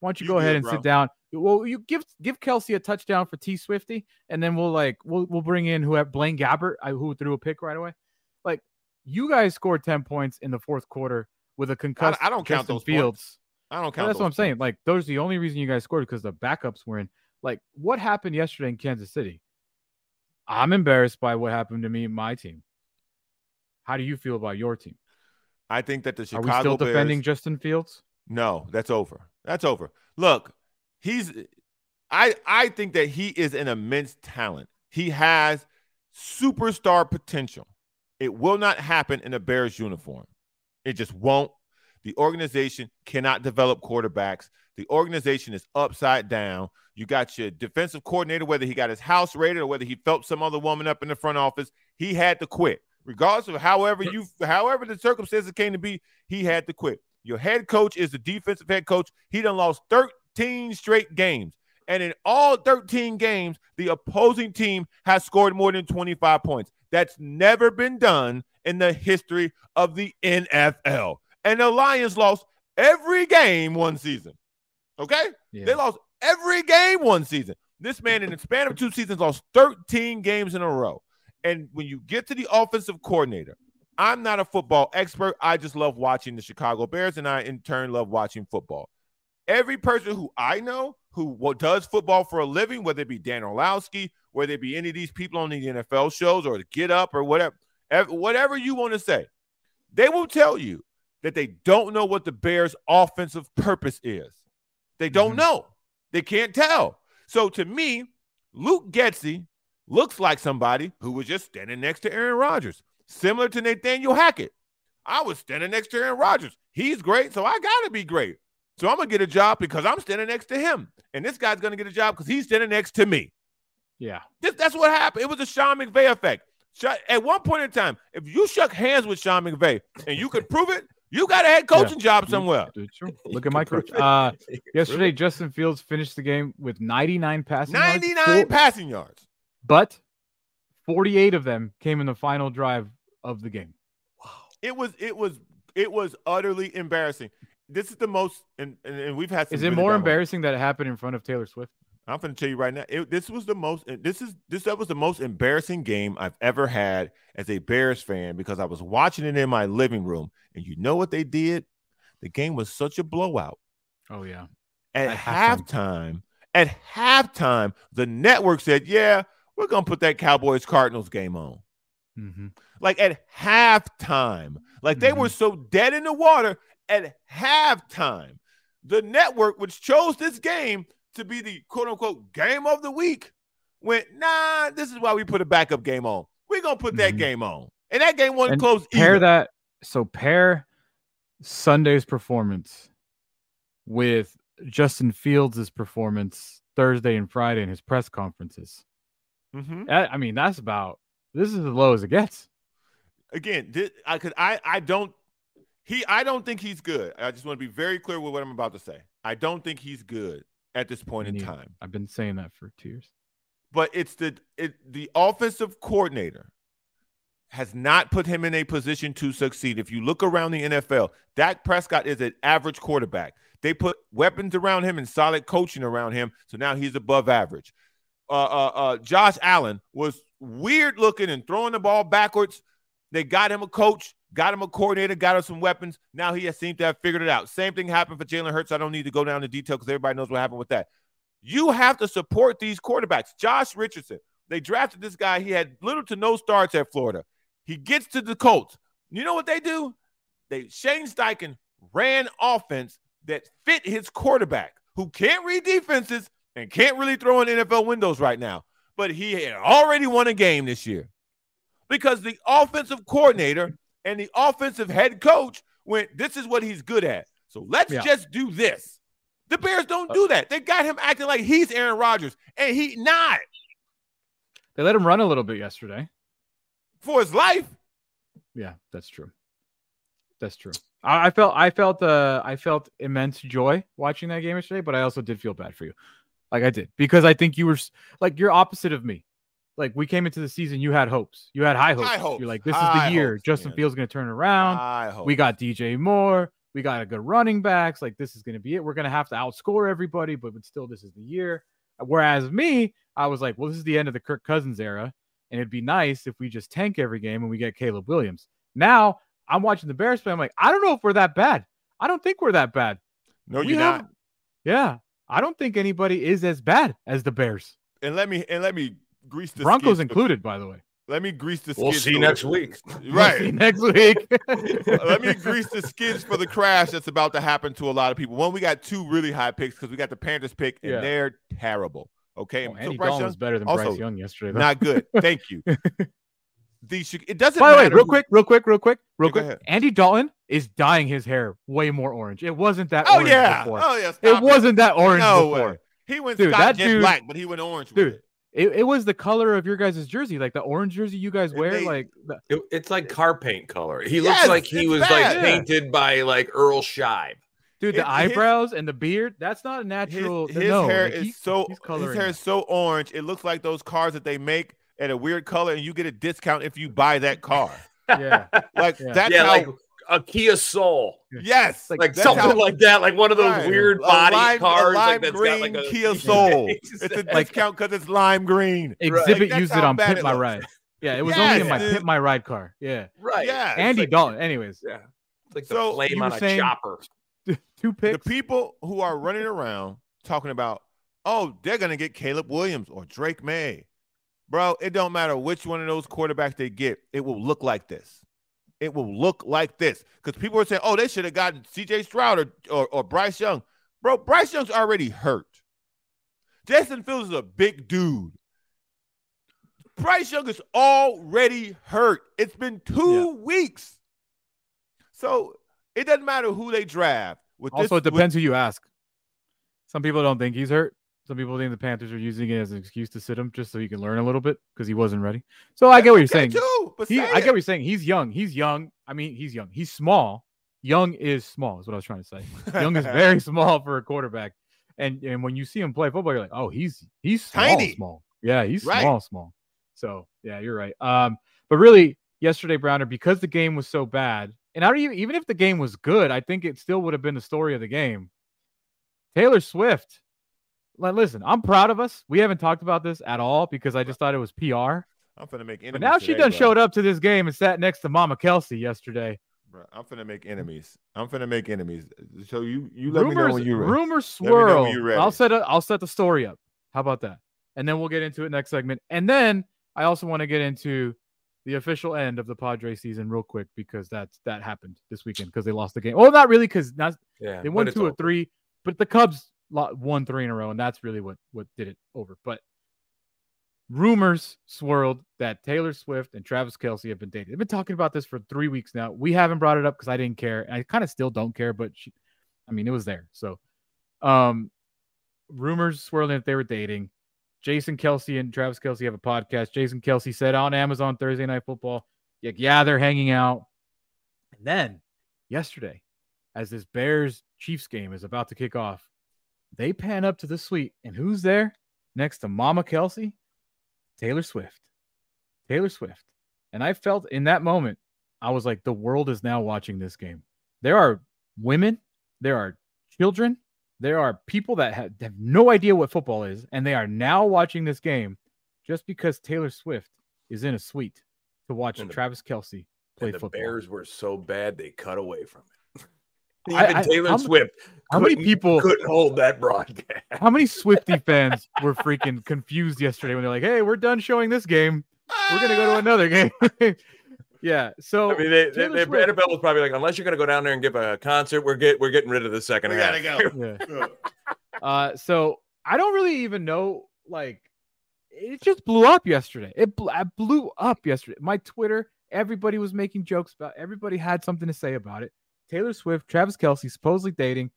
S1: Why don't you,
S2: You
S1: go ahead and
S2: bro.
S1: sit down? Well, you give give Kelce a touchdown for T Swifty, and then we'll like we'll we'll bring in whoever Blaine Gabbert, I, who threw a pick right away. Like you guys scored 10 points in the fourth quarter with a concussed
S2: I don't count
S1: Justin
S2: those
S1: Fields.
S2: points. I don't count.
S1: that's what I'm
S2: those
S1: saying. Like those are the only reason you guys scored because the backups were in. Like what happened yesterday in Kansas City? I'm embarrassed by what happened to me and my team. How do you feel about your team?
S2: I think that the
S1: Are
S2: Chicago
S1: we still
S2: Bears,
S1: defending Justin Fields?
S2: No, that's over. That's over. Look, he's I I think that he is an immense talent. He has superstar potential. It will not happen in a Bears uniform. It just won't. The organization cannot develop quarterbacks. The organization is upside down. You got your defensive coordinator, whether he got his house raided or whether he felt some other woman up in the front office, he had to quit. Regardless of however you however the circumstances came to be, he had to quit. Your head coach is the defensive head coach. He done lost 13 straight games. And in all 13 games, the opposing team has scored more than 25 points. That's never been done in the history of the NFL. And the Lions lost every game one season. Okay?
S1: Yeah.
S2: They lost every game one season. This man, in the span of two seasons, lost 13 games in a row. And when you get to the offensive coordinator, I'm not a football expert. I just love watching the Chicago Bears, and I in turn love watching football. Every person who I know who does football for a living, whether it be Dan Orlovsky, whether it be any of these people on the NFL shows or the Get Up or whatever, whatever you want to say, they will tell you that they don't know what the Bears' offensive purpose is. They don't mm-hmm. know. They can't tell. So to me, Luke Getsy looks like somebody who was just standing next to Aaron Rodgers, similar to Nathaniel Hackett. I was standing next to Aaron Rodgers. He's great, so I got to be great. So I'm going to get a job because I'm standing next to him. And this guy's going to get a job because he's standing next to me.
S1: Yeah.
S2: This, that's what happened. It was a Sean McVay effect. At one point in time, if you shook hands with Sean McVay and you could prove it, you got a head coaching job somewhere.
S1: Sure. <laughs> Look at my coach. Uh, <laughs> yesterday, Justin Fields finished the game with 99 passing yards,
S2: 99 passing yards.
S1: but 48 of them came in the final drive of the game. Wow.
S2: It was it was it was utterly embarrassing. This is the most and, and, and we've had
S1: Is it
S2: really
S1: more
S2: bad ones.
S1: embarrassing that it happened in front of Taylor Swift?
S2: I'm going to tell you right now. It, this was the most. This is this that was the most embarrassing game I've ever had as a Bears fan because I was watching it in my living room, and you know what they did? The game was such a blowout.
S1: Oh yeah.
S2: At,
S1: At
S2: halftime, at halftime, the network said, "Yeah, we're going to put that Cowboys Cardinals game on."
S1: Mm-hmm.
S2: Like at halftime, like they were so dead in the water at halftime. The network, which chose this game to be the quote unquote game of the week, went, nah, this is why we put a backup game on. We're gonna put that
S1: Mhm.
S2: game on. And that game wasn't
S1: And
S2: close
S1: pair
S2: either.
S1: that. So pair Sunday's performance with Justin Fields' performance Thursday and Friday in his press conferences.
S2: Mhm.
S1: That- I mean, that's about this is as low as it gets.
S2: Again, I could I I don't he I don't think he's good. I just want to be very clear with what I'm about to say. I don't think he's good at this point in time.
S1: I've been saying that for two years.
S2: but it's the it, the offensive coordinator has not put him in a position to succeed. If you look around the NFL, Dak Prescott is an average quarterback. They put weapons around him and solid coaching around him, so now he's above average. Uh, uh, uh, Josh Allen was weird looking and throwing the ball backwards. They got him a coach, got him a coordinator, got him some weapons. Now he has seemed to have figured it out. Same thing happened for Jalen Hurts. I don't need to go down to detail because everybody knows what happened with that. You have to support these quarterbacks. Josh Richardson, they drafted this guy. He had little to no starts at Florida. He gets to the Colts. You know what they do? They Shane Steichen ran offense that fit his quarterback, who can't read defenses and can't really throw in NFL windows right now. But he had already won a game this year because the offensive coordinator and the offensive head coach went, This is what he's good at. So let's
S1: Yeah.
S2: just do this. The Bears don't do that. They got him acting like he's Aaron Rodgers, and he not
S1: They let him run a little bit yesterday.
S2: for his life.
S1: Yeah, that's true. That's true. I, I felt I felt uh I felt immense joy watching that game yesterday, but I also did feel bad for you. Like I did because I think you were like you're opposite of me. Like we came into the season, you had hopes. You had high hopes.
S2: High hopes.
S1: You're like, this is the year.
S2: hopes,
S1: Justin
S2: man.
S1: Fields going to turn around. We got DJ Moore. We got a good running backs. Like this is going to be it. We're going to have to outscore everybody, but, but still, this is the year. Whereas me, I was like, well, this is the end of the Kirk Cousins era, and it'd be nice if we just tank every game and we get Caleb Williams. Now I'm watching the Bears play. I'm like, I don't know if we're that bad. I don't think we're that bad.
S2: no,
S1: we
S2: you're
S1: have-
S2: not.
S1: Yeah, I don't think anybody is as bad as the Bears.
S2: And let me and let me grease the
S1: Broncos
S2: skids-
S1: included, by the way.
S2: Let me grease the.
S3: We'll
S2: skids
S3: see <laughs> next week.
S1: We'll see
S2: Right.
S1: next week.
S2: Let me grease the skids for the crash that's about to happen to a lot of people. One, we got two really high picks because we got the Panthers pick, and
S1: Yeah.
S2: they're terrible. Okay,
S1: Oh,
S2: So
S1: Andy
S2: Bryce
S1: Dalton
S2: Young,
S1: was better than
S2: also
S1: Bryce Young yesterday. Though.
S2: not good. <laughs> Thank you. the it doesn't.
S1: By the way, real quick, real quick, real quick, real
S2: Yeah,
S1: quick.
S2: ahead.
S1: Andy Dalton is dyeing his hair way more orange. It wasn't that
S2: Oh
S1: orange
S2: yeah.
S1: before.
S2: Oh yeah.
S1: it
S2: stop
S1: wasn't that orange
S2: No
S1: before.
S2: way. He went
S1: Dude,
S2: Scott
S1: that
S2: Jet
S1: dude-
S2: black, but he went orange.
S1: Dude,
S2: with it.
S1: It, it was the color of your guys' jersey, like the orange jersey you guys wear.
S2: they-
S1: like the-
S3: It- it's like eh car paint color. He
S2: Yes,
S3: looks like he was
S2: bad.
S3: like
S1: Yeah.
S3: painted by like Earl Scheib.
S1: dude,
S2: It-
S1: the
S2: his-
S1: eyebrows and the beard, that's not a natural.
S2: his
S1: no,
S2: hair
S1: like,
S2: is
S1: he-
S2: so his hair is so orange. It looks like those cars that they make at a weird color, and you get a discount if you buy that car. <laughs>
S1: Yeah.
S2: Like
S1: Yeah.
S2: that's
S3: yeah,
S2: how.
S3: like a Kia Soul,
S2: yes,
S1: Like,
S3: like something
S2: how-
S3: like that, like one of those
S2: Right.
S3: weird
S2: A
S3: body
S2: lime-
S3: cars,
S2: a lime
S3: like that's
S2: green
S3: got like a
S2: Kia <laughs> Soul. it's a
S3: Exactly.
S2: discount because it's lime green.
S1: Xzibit
S2: That's
S1: used it on Pit
S2: it
S1: My. Ride. Yeah, it was only in my
S2: dude.
S1: Pimp My Ride car. Yeah.
S3: right.
S2: Yeah,
S1: Andy
S2: like-
S1: Dalton. Anyways,
S3: Yeah, it's like the
S2: So,
S3: flame
S1: you
S3: on
S1: were
S3: a
S1: saying-
S3: chopper. <laughs>
S1: two
S2: the people who are running around talking about, oh, they're gonna get Caleb Williams or Drake Maye, bro. It don't matter which one of those quarterbacks they get, it will look like this. It will look like this because people are saying, oh, they should have gotten C.J. Stroud or, or or Bryce Young, bro. Bryce Young's already hurt. Justin Fields is a big dude. Bryce Young is already hurt. It's been two weeks. So it doesn't matter who they draft. With
S1: Also,
S2: this,
S1: it
S2: with-
S1: depends who you ask. Some people don't think he's hurt. Some people think the Panthers are using it as an excuse to sit him just so he can learn a little bit because he wasn't ready. So I get what you're saying.
S2: too,
S1: He,
S2: say
S1: I get what you're saying. He's young. He's young. I mean, he's young. He's small. Young is small, is what I was trying to say. Young is <laughs> very small for a quarterback. And and when you see him play football, you're like, oh, he's he's small,
S2: Tiny.
S1: small. Yeah, he's
S2: Right.
S1: small, small. So yeah, you're right. Um, but really, yesterday, Browner, because the game was so bad, and I don't even even if the game was good, I think it still would have been the story of the game. Taylor Swift. Like, listen, I'm proud of us. We haven't talked about this at all because I just thought it was PR.
S2: I'm finna make enemies.
S1: But now she done
S2: bro.
S1: showed up to this game and sat next to Mama Kelce yesterday.
S2: Bro, I'm finna make enemies. I'm finna make enemies. So you you let me know
S1: rumors,
S2: when you're ready.
S1: rumors
S2: Let me know when
S1: swirl.
S2: you're ready.
S1: I'll set I'll set the story up. How about that? And then we'll get into it next segment. And then I also want to get into the official end of the Padres season real quick because that's that happened this weekend because they lost the game. Well, not really because not
S3: Yeah,
S1: they won two or three, but the Cubs won three in a row, and that's really what what did it over. But rumors swirled that Taylor Swift and Travis Kelce have been dating. They've been talking about this for three weeks now. We haven't brought it up because I didn't care, and I kind of still don't care. But she, I mean, it was there. So, um, rumors swirling that they were dating. Jason Kelce and Travis Kelce have a podcast. Jason Kelce said on Amazon Thursday Night Football, like, yeah, they're hanging out. And then yesterday, as this Bears Chiefs game is about to kick off, they pan up to the suite, and who's there next to Mama Kelce? Taylor Swift. Taylor Swift. And I felt in that moment, I was like, the world is now watching this game. There are women, there are children, there are people that have, have no idea what football is, and they are now watching this game just because Taylor Swift is in a suite to watch
S3: the-
S1: Travis Kelce play
S3: the
S1: football.
S3: Bears were so bad they cut away from it.
S1: I-
S3: Even
S1: I-
S3: Taylor
S1: how
S3: Swift.
S1: how many people-
S3: couldn't hold that broadcast? <laughs>
S1: How many Swiftie fans were freaking confused yesterday when they're like, "Hey, we're done showing this game. We're gonna go to another <laughs> game." Yeah. So
S3: I mean, they, they, they,
S1: Swift-
S3: NFL was probably like, unless you're going to go down there and give a concert, we're get we're getting rid of the second
S2: We
S3: half.
S2: gotta go. <laughs>
S1: Yeah. Uh, so I don't really even know. Like, it just blew up yesterday. It bl- it blew up yesterday. My Twitter, everybody was making jokes about. Everybody had something to say about it. Taylor Swift, Travis Kelce, supposedly dating.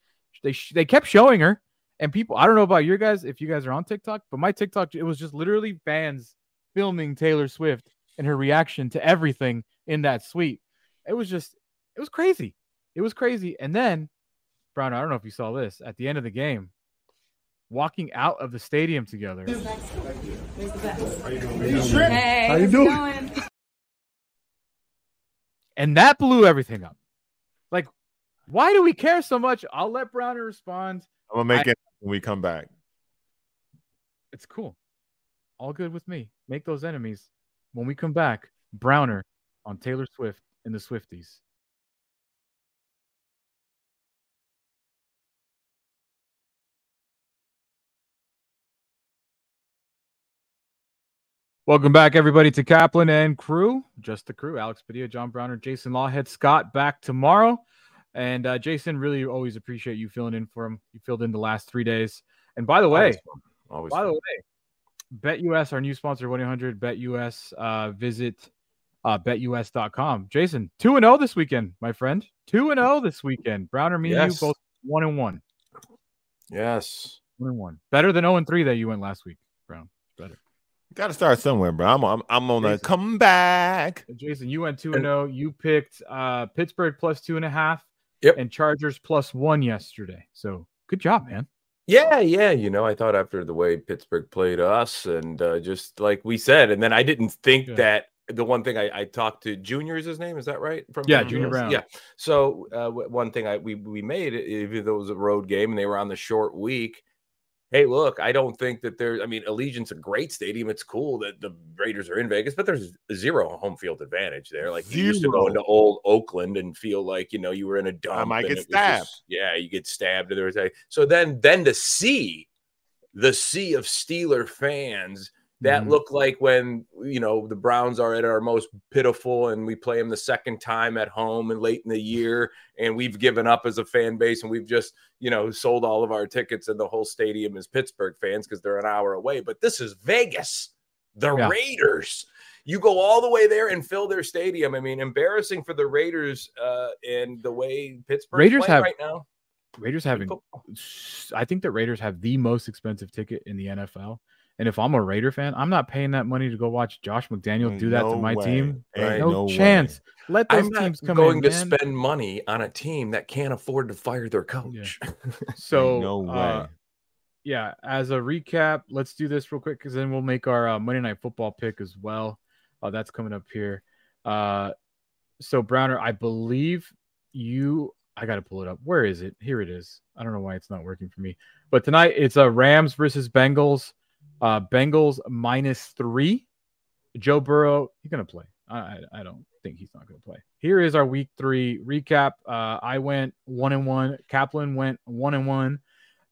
S1: They sh- they kept showing her, and people. I don't know about your guys if you guys are on TikTok, but my TikTok it was just literally fans filming Taylor Swift and her reaction to everything in that suite. It was just it was crazy. It was crazy. And then Brown, I don't know if you saw this at the end of the game, walking out of the stadium together.
S10: Hey,
S8: How you doing?
S10: going?
S1: And that blew everything up. Like, why do we care so much? I'll let Browner respond.
S2: I'm gonna make
S1: I-
S2: it when we come back.
S1: It's cool. All good with me. Make those enemies. When we come back, Browner on Taylor Swift and the Swifties. Welcome back, everybody, to Kaplan and crew. Just the crew. Alex Padilla, John Browner, Jason Lawhead, Scott back tomorrow. And uh, Jason, really always appreciate you filling in for him. You filled in the last three days. And by the way,
S3: Always fun. Always
S1: by the
S3: fun.
S1: way, BetUS, our new sponsor, 1 800 BetUS, uh, visit uh, betus.com. Jason, 2 and 0 this weekend, my friend. 2 and 0 this weekend. Browner, me and you both 1 and 1.
S3: Yes.
S1: 1 and 1. Better than 0 and 3 that you went last week, Brown. Better.
S2: Got to start somewhere, bro. I'm I'm, I'm on a
S1: Jason.
S2: comeback.
S1: Jason, you went 2 and 0. You picked uh, Pittsburgh plus two and a half
S3: Yep.
S1: and Chargers plus one yesterday. So good job, man.
S3: Yeah, yeah. You know, I thought after the way Pittsburgh played us, and uh, just like we said, and then I didn't think
S1: Yeah.
S3: that the one thing I, I talked to Junior is his name, is that right? From
S1: Yeah, Junior
S3: US?
S1: Brown.
S3: Yeah. So uh, one thing I we we made, even though it was a road game and they were on the short week. Hey, look, I don't think that there's. I mean, Allegiant's a great stadium. It's cool that the Raiders are in Vegas, but there's zero home field advantage there. Like you used to go into old Oakland and feel like you know you were in a dump.
S2: I
S3: might
S2: get stabbed.
S3: just- yeah, you get stabbed. And there was so then then to see the sea of Steeler fans that
S1: Mhm.
S3: look like when you know the Browns are at our most pitiful and we play them the second time at home and late in the year and we've given up as a fan base and we've just you know sold all of our tickets and the whole stadium is Pittsburgh fans because they're an hour away but this is Vegas the
S1: Yeah.
S3: Raiders you go all the way there and fill their stadium I mean embarrassing for the Raiders uh and the way Pittsburgh
S1: Raiders have-
S3: right now
S1: Raiders having. I think that Raiders have the most expensive ticket in the NFL. And if I'm a Raider fan, I'm not paying that money to go watch Josh McDaniel do that to my
S2: way.
S1: team.
S2: Ain't
S1: no,
S2: no way.
S1: chance. Let those
S3: I'm not
S1: teams come
S3: going
S1: in,
S3: to
S1: man.
S3: spend money on a team that can't afford to fire their coach. <laughs> <laughs>
S1: So
S2: Ain't no
S1: uh,
S2: way.
S1: yeah, as a recap, let's do this real quick because then we'll make our uh, Monday Night Football pick as well. Uh, that's coming up here. Uh, so Browner, I believe you. I got to pull it up. Where is it? Here it is. I don't know why it's not working for me. But tonight it's a uh, Rams versus Bengals. Uh, Bengals minus three. Joe Burrow, he's gonna play. I I, don't think he's not gonna play. Here is our week three recap. Uh, I went one and one. Kaplan went one and one.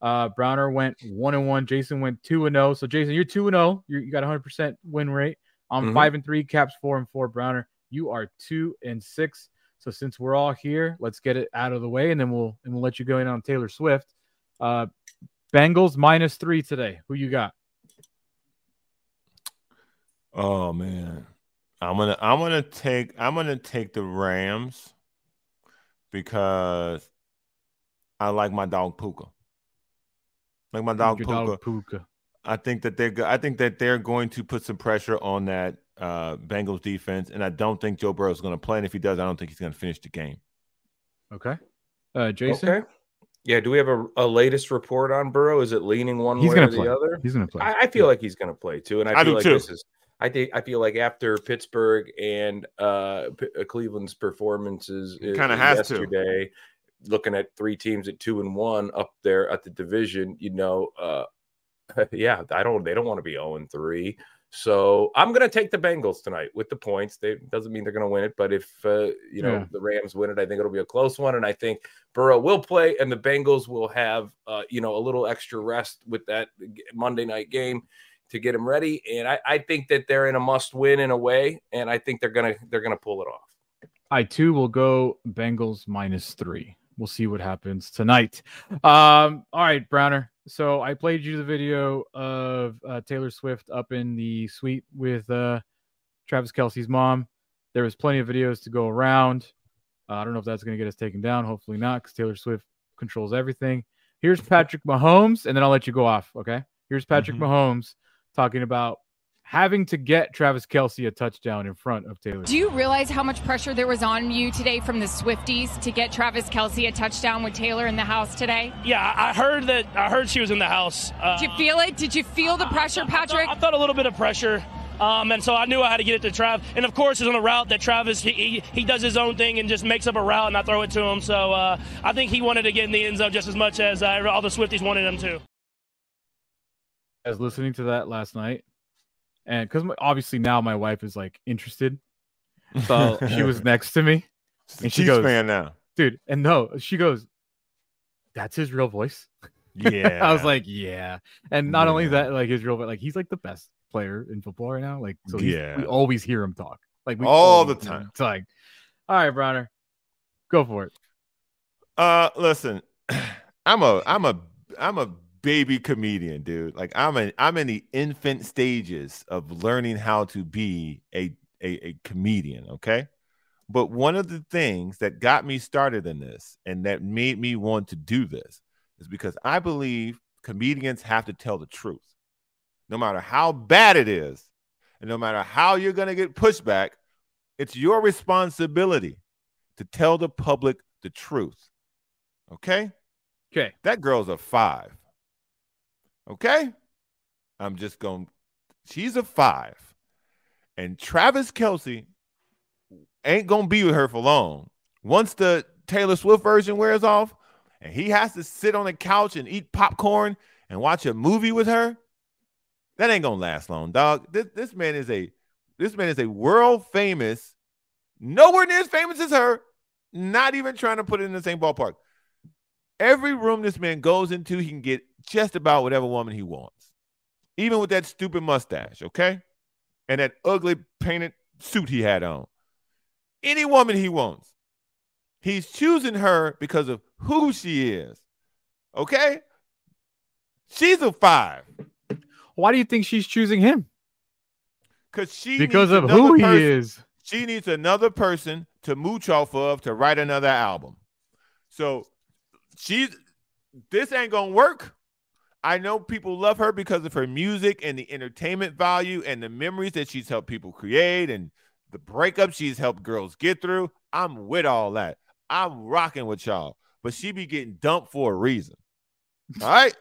S1: Uh, Browner went one and one. Jason went two and zero. So Jason, you're two and zero. You you got a hundred percent win rate. I'm
S3: Mhm.
S1: five and three. Caps four and four. Browner, you are two and six. So since we're all here, let's get it out of the way, and then we'll and we'll let you go in on Taylor Swift. Uh, Bengals minus three today. Who you got?
S2: Oh man. I'm gonna I'm gonna take I'm gonna take the Rams because I like my dog Puka. Like my dog
S1: Your
S2: Puka.
S1: dog Puka.
S2: I think that they're I think that they're going to put some pressure on that uh Bengals defense, and I don't think Joe Burrow is going to play. And if he does, I don't think he's going to finish the game.
S1: Okay. Uh, Jason.
S3: Okay. Yeah. Do we have a, a latest report on Burrow? Is it leaning one
S1: He's
S3: way
S1: gonna
S3: or
S1: play.
S3: the other?
S1: He's gonna play.
S3: I, I feel like he's going to play too, and I,
S2: I
S3: feel
S2: do
S3: like
S2: too.
S3: this is. I think I feel like after Pittsburgh and uh, P- uh, Cleveland's performances
S2: He kinda has to.
S3: yesterday, looking at three teams at two and one up there at the division, you know, uh, <laughs> yeah, I don't. They don't want to be zero and three. So I'm going to take the Bengals tonight with the points. They doesn't mean they're going to win it, but if uh, you know
S1: Yeah.
S3: the Rams win it, I think it'll be a close one. And I think Burrow will play, and the Bengals will have uh, you know a little extra rest with that Monday night game. To get them ready. And I, I think that they're in a must win in a way, and I think they're gonna they're gonna pull it off.
S1: I too will go Bengals minus three. We'll see what happens tonight. Um, all right, Browner. So I played you the video of uh, Taylor Swift up in the suite with uh, Travis Kelce's mom. There was plenty of videos to go around. Uh, I don't know if that's going to get us taken down. Hopefully not, because Taylor Swift controls everything. Here's Patrick Mahomes, and then I'll let you go off. Okay. Here's Patrick
S2: Mhm.
S1: Mahomes talking about having to get Travis Kelce a touchdown in front of Taylor.
S10: Do you realize how much pressure there was on you today from the Swifties to get Travis Kelce a touchdown with Taylor in the house today?
S11: Yeah, I I heard that. I heard she was in the house. Uh,
S10: Did you feel it? Did you feel the pressure, Patrick?
S11: I felt a little bit of pressure. Um, and so I knew I had to get it to Trav. And of course, it's on a route that Travis he, he, he does his own thing and just makes up a route, and I throw it to him. So uh, I think he wanted to get in the end zone just as much as uh, all the Swifties wanted him to.
S1: I was listening to that last night, and because obviously now my wife is like interested, so <laughs> she was next to me, and she
S2: Chiefs
S1: goes,
S2: fan now.
S1: "Dude," and no, she goes, "That's his real voice."
S2: Yeah. <laughs>
S1: I was like, "Yeah," and not only
S2: Yeah.
S1: that, like his real, voice, like he's like the best player in football right now. Like, so
S2: Yeah.
S1: we always hear him talk, like we
S2: All the time.
S1: It's like, All right, Browner, go for it.
S2: Uh, listen, <clears throat> I'm a, I'm a, I'm a baby comedian, dude. Like I'm a, I'm in the infant stages of learning how to be a, a, a comedian. Okay, but one of the things that got me started in this and that made me want to do this is because I believe comedians have to tell the truth, no matter how bad it is, and no matter how you're gonna get pushback. It's your responsibility to tell the public the truth. Okay?
S1: Okay,
S2: That girl's a five. Okay? I'm just going, she's a five. And Travis Kelce ain't going to be with her for long. Once the Taylor Swift version wears off and he has to sit on the couch and eat popcorn and watch a movie with her, that ain't going to last long, dog. This, this man is a this man is a world famous, nowhere near as famous as her, not even trying to put it in the same ballpark. Every room this man goes into, he can get just about whatever woman he wants, even with that stupid mustache, okay? And that ugly painted suit he had on. Any woman he wants. He's choosing her because of who she is, okay? She's a five
S1: why do you think she's choosing him?
S2: because she
S1: Because of who he is.
S2: She needs another person to mooch off of to write another album. So she's this ain't gonna work. I know people love her because of her music and the entertainment value and the memories that she's helped people create and the breakups she's helped girls get through. I'm with all that. I'm rocking with y'all, but she be getting dumped for a reason. <laughs> All right.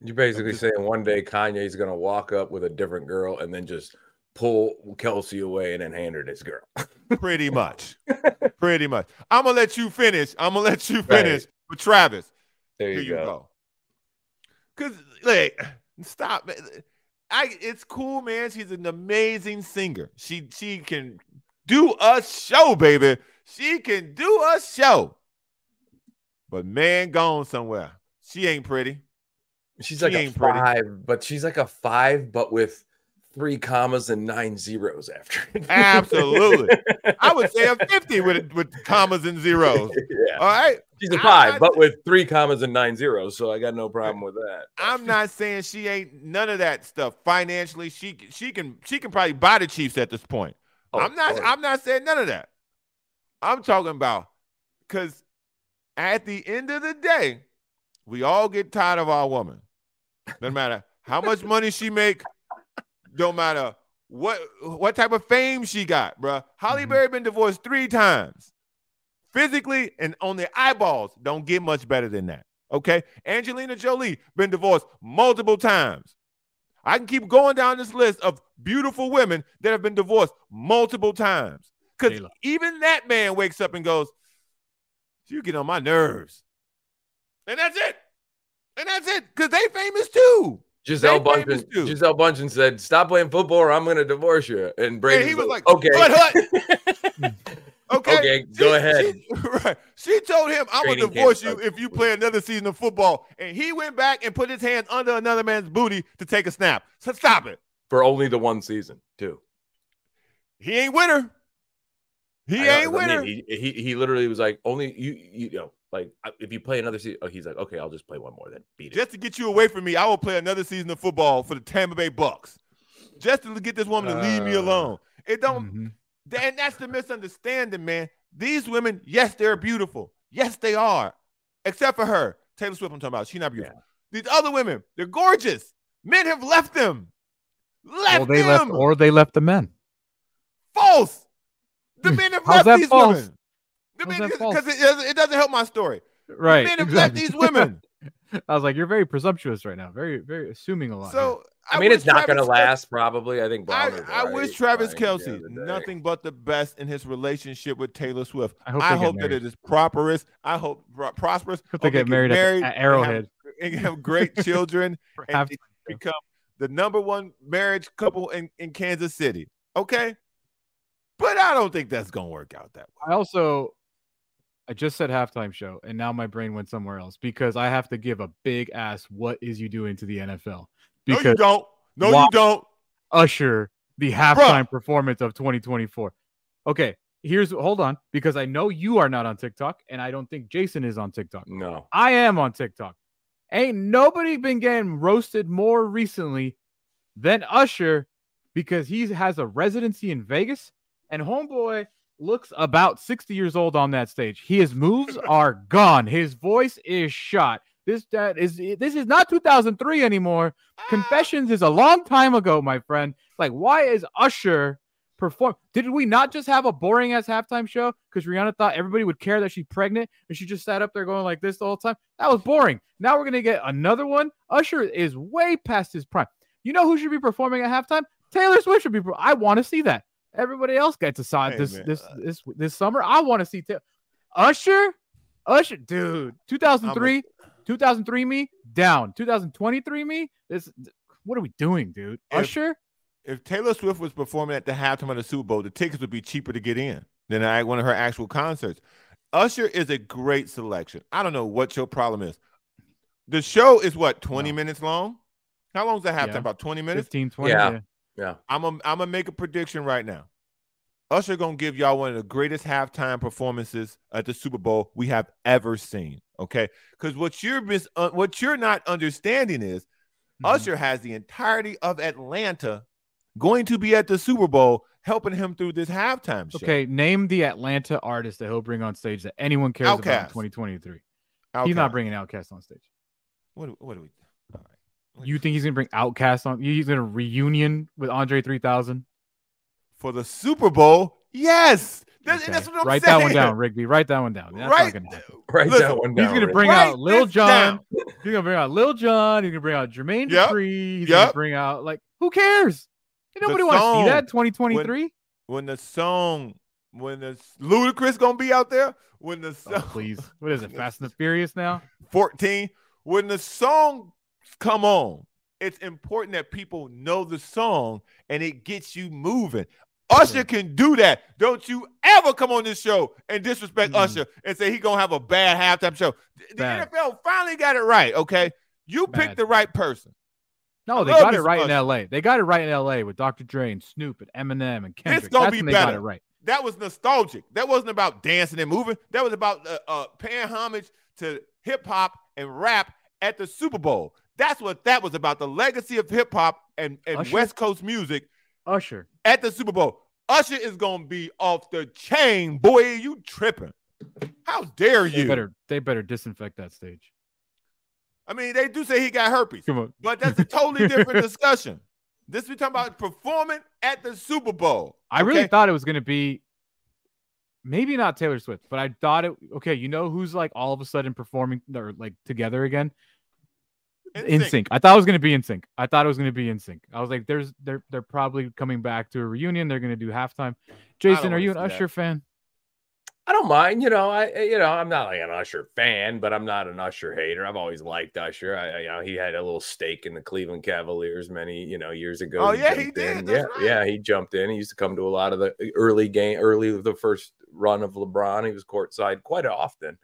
S3: You're basically saying one day Kanye's gonna walk up with a different girl and then just pull Kelce away and then hand her this girl. <laughs>
S2: Pretty much. Pretty much. I'm gonna let you finish. I'm gonna let you
S3: Right.
S2: finish with Travis.
S3: There
S2: Here
S3: you,
S2: you
S3: go.
S2: Cause like, stop. I it's cool, man. She's an amazing singer. She she can do a show, baby. She can do a show. But man, gone somewhere. She ain't pretty.
S3: She's
S2: She
S3: like a
S2: ain't pretty.
S3: five, but she's like a five, but with three commas and nine zeros after. it. <laughs>
S2: Absolutely. I would say a 50 with <laughs> with commas and zeros.
S3: yeah.
S2: All right.
S3: She's a five,
S2: not-
S3: but with three commas and nine zeros. So I got no problem with that.
S2: I'm not saying she ain't none of that stuff financially. She she can she can probably buy the Chiefs at this point.
S3: Oh,
S2: I'm not
S3: oh.
S2: I'm not saying none of that. I'm talking about because at the end of the day, we all get tired of our woman. No matter how much money she make, don't matter what what type of fame she got, bruh. Halle mm-hmm. Berry been divorced three times. Physically and on the eyeballs, don't get much better than that. Okay. Angelina Jolie been divorced multiple times. I can keep going down this list of beautiful women that have been divorced multiple times. Because even that man wakes up and goes, You get on my nerves. And that's it. And that's it. Because they famous too.
S3: Gisele
S2: They
S3: Bundchen. Gisele Bundchen said, "Stop playing football, or I'm going to divorce you." And Brady
S2: he was like,
S3: "Okay? <laughs>
S2: Okay.
S3: gang. Go ahead.
S2: She, <laughs> right. She told him, "I'm gonna divorce you if you play another season of football." And he went back and put his hands under another man's booty to take a snap. So stop it.
S3: For only the one season, too.
S2: He ain't winner. He
S3: I know,
S2: ain't
S3: I mean. He, he he literally was like, only you you know, like if you play another season, oh, he's like, okay, I'll just play one more, then beat it.
S2: Just to get you away from me, I will play another season of football for the Tampa Bay Bucks. Just to get this woman to leave me
S3: Uh,
S2: alone. It don't.
S1: Mhm.
S2: And that's the misunderstanding, man. These women, yes, they're beautiful. Yes, they are. Except for her, Taylor Swift. I'm talking about. She's not beautiful. These other women, they're gorgeous. Men have left them. Left
S1: Or they
S2: them.
S1: left, or they left the men.
S2: false. The men have
S1: How's
S2: left
S1: that
S2: these
S1: false?
S2: women. Because it, doesn't- it doesn't help my story.
S1: Right.
S2: men have left
S1: exactly.
S2: these <laughs> women.
S1: I was like, you're very presumptuous right now. Very, very assuming a lot.
S2: So
S3: I mean, it's not going to last. Probably, I think.
S2: I,
S3: Brown
S2: I
S3: alright,
S2: wish Travis
S3: fine
S2: Kelce
S3: end of the day.
S2: nothing but the best in his relationship with Taylor Swift.
S1: I hope
S2: I hope that it is prosperous. I hope pro- prosperous.
S1: Hope they get married at- at
S2: and
S1: Arrowhead.
S2: have, and have great <laughs> children and
S1: halftime
S2: become the number one marriage couple in, in Kansas City. Okay, but I don't think that's gonna work out that way.
S1: I also, I just said halftime show, and now my brain went somewhere else because I have to give a big ass. What is you doing to the NFL?
S2: No, you don't. No, you don't.
S1: Usher the halftime performance of 2024. Okay, here's hold on because I know you are not on TikTok, and I don't think Jason is on TikTok.
S3: No.
S1: I am on TikTok. Ain't nobody been getting roasted more recently than Usher because he has a residency in Vegas and Homeboy looks about 60 years old on that stage. His moves <laughs> are gone. His voice is shot. This that is this is not 2003 anymore. Ah. Confessions is a long time ago, my friend. Like, why is Usher perform? Did we not just have a boring ass halftime show because Rihanna thought everybody would care that she's pregnant and she just sat up there going like this the whole time? That was boring. Now we're gonna get another one. Usher is way past his prime. You know who should be performing at halftime? Taylor Swift should be. I want to see that. Everybody else gets to saw it
S2: Hey,
S1: this
S2: man,
S1: this uh, this this summer. I want to see Ta- Usher. Usher, dude. 2003, 2003 me down. 2023 me. This. What are we doing, dude?
S2: If-
S1: Usher.
S2: If Taylor Swift was performing at the halftime of the Super Bowl, the tickets would be cheaper to get in than at one of her actual concerts. Usher is a great selection. I don't know what your problem is. The show is what 20 minutes long. How long is that halftime?
S1: Yeah.
S2: About 20 minutes.
S1: 15, 20.
S3: Yeah.
S1: yeah.
S3: Yeah.
S2: I'm gonna I'm gonna make a prediction right now. Usher gonna give y'all one of the greatest halftime performances at the Super Bowl we have ever seen. Okay, because what you're mis- uh, what you're not understanding is
S1: Mm-hmm.
S2: Usher has the entirety of Atlanta going to be at the Super Bowl, helping him through this halftime show.
S1: Okay, name the Atlanta artist that he'll bring on stage that anyone cares about in 2023.
S2: Outkast.
S1: He's not bringing Outkast on stage.
S2: What what do we? All right.
S1: You think he's gonna bring Outkast on? He's gonna reunion with Andre 3000?
S2: For the Super Bowl, yes. That's,
S1: Okay.
S2: that's what I'm
S1: Write
S2: saying.
S1: that one down, Rigby. Write that one down. That's
S2: Right.
S1: not gonna. <laughs>
S3: Write
S2: Listen,
S3: that one down.
S1: He's
S3: gonna
S1: bring
S2: Write
S1: out Lil
S2: this
S1: Jon. He's gonna bring out Lil Jon. He's gonna bring out Jermaine
S2: Yep.
S1: Dupri. He's
S2: Yep.
S1: gonna bring out like who cares? Nobody wants to see that 2023.
S2: When the song, when the Ludacris gonna be out there, when the oh, song,
S1: Oh, please. <laughs> What is it? Fast and the Furious now?
S2: 14 when the song come on it's important that people know the song and it gets you moving usher can do that don't you ever come on this show and disrespect
S1: Mm.
S2: usher and say he gonna have a bad halftime show the
S1: Bad.
S2: nfl finally got it right okay you
S1: Bad.
S2: picked the right person
S1: No,
S2: I
S1: they got it right in LA. They got it right in LA with Dr. Dre and Snoop and Eminem and Kendrick.
S2: it's gonna
S1: That's
S2: be better
S1: right.
S2: that was nostalgic that wasn't about dancing and moving that was about uh, uh, paying homage to hip-hop and rap at the super bowl that's what that was about the legacy of hip-hop and, and
S1: Usher?
S2: west coast music
S1: Usher.
S2: at the super bowl usher is gonna be off the chain boy you tripping how dare
S1: They
S2: you
S1: better they better disinfect that stage.
S2: i mean they do say he got herpes
S1: Come on.
S2: but that's a totally different <laughs> discussion this we talking about performing at the super bowl
S1: I really thought it was gonna be maybe not Taylor Swift, but I thought it okay, you know who's like all of a sudden performing or like together again?
S2: NSYNC.
S1: I thought it was gonna be NSYNC. I thought it was gonna be NSYNC. I was like, there's they're they're probably coming back to a reunion. They're gonna do halftime. Jason, are you an
S2: see that.
S1: Usher fan?
S3: I don't mind, you know. I you know I'm not like an Usher fan, but I'm not an Usher hater. I've always liked Usher. I, you know he had a little stake in the Cleveland Cavaliers many you know years ago.
S2: Oh yeah, he
S3: jumped
S2: did.
S3: in. Yeah,
S2: right.
S3: yeah, he jumped in. He used to come to a lot of the early game, early of the first run of LeBron. He was courtside quite often.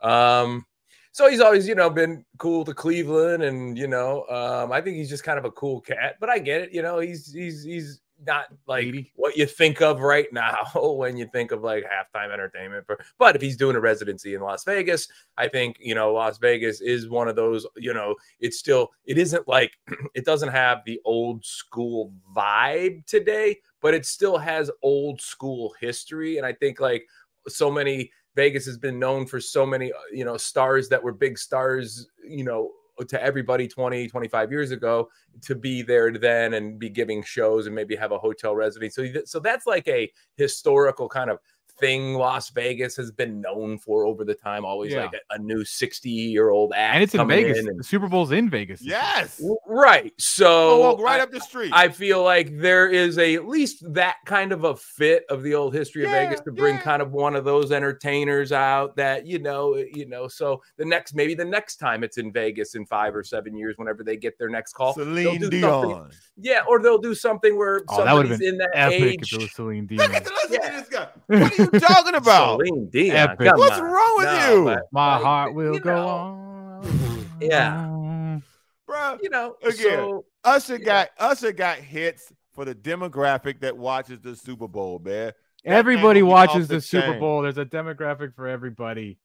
S3: Um, so he's always, you know, been cool to Cleveland, and you know, um, I think he's just kind of a cool cat. But I get it, you know, he's he's he's not like
S1: 80.
S3: what you think of right <laughs> now when you think of like halftime entertainment. For, but if he's doing a residency in Las Vegas, I think you know Las Vegas is one of those. You know, it's still it isn't like <clears throat> it doesn't have the old school vibe today, but it still has old school history, and I think like so many Vegas has been known for so many, uh, you know, stars that were big stars, you know, to everybody 20, 25 years ago to be there then and be giving shows and maybe have a hotel residency. So, so that's like a historical kind of thing Las Vegas has been known for over the time. Always
S1: Yeah.
S3: like a, a new 60 year old act.
S1: And it's in Vegas.
S3: in and-
S1: the Super Bowl's in Vegas.
S2: Yes.
S3: W- Right. So oh,
S2: I'll walk right
S3: I-
S2: up the street.
S3: I feel like there is a at least that kind of a fit of the old history of
S2: Yeah,
S3: Vegas to bring
S2: yeah.
S3: kind of one of those entertainers out that you know, eh, you know. So the next, maybe the next time it's in Vegas in five or seven years, whenever they get their next call,
S2: Celine
S3: do something-
S2: Dion.
S3: yeah, or they'll do something where
S1: Oh, that would have been
S3: in that
S1: epic
S3: age.
S1: if it was Celine
S2: Look at the listen
S3: Yeah.
S2: to this guy. <laughs> What are you talking about?
S3: Celine Dion.
S2: What's
S3: on.
S2: wrong with
S3: No,
S2: you?
S3: but,
S1: My
S3: like,
S1: heart will go
S3: know,
S1: on.
S3: Yeah.
S2: Bro,
S3: You know,
S2: Again,
S3: so
S2: Usher
S3: Yeah.
S2: got Usher got hits for the demographic that watches the Super Bowl, man. That
S1: Everybody
S2: thing will be
S1: watches the,
S2: the
S1: Super. Bowl. There's a demographic for everybody.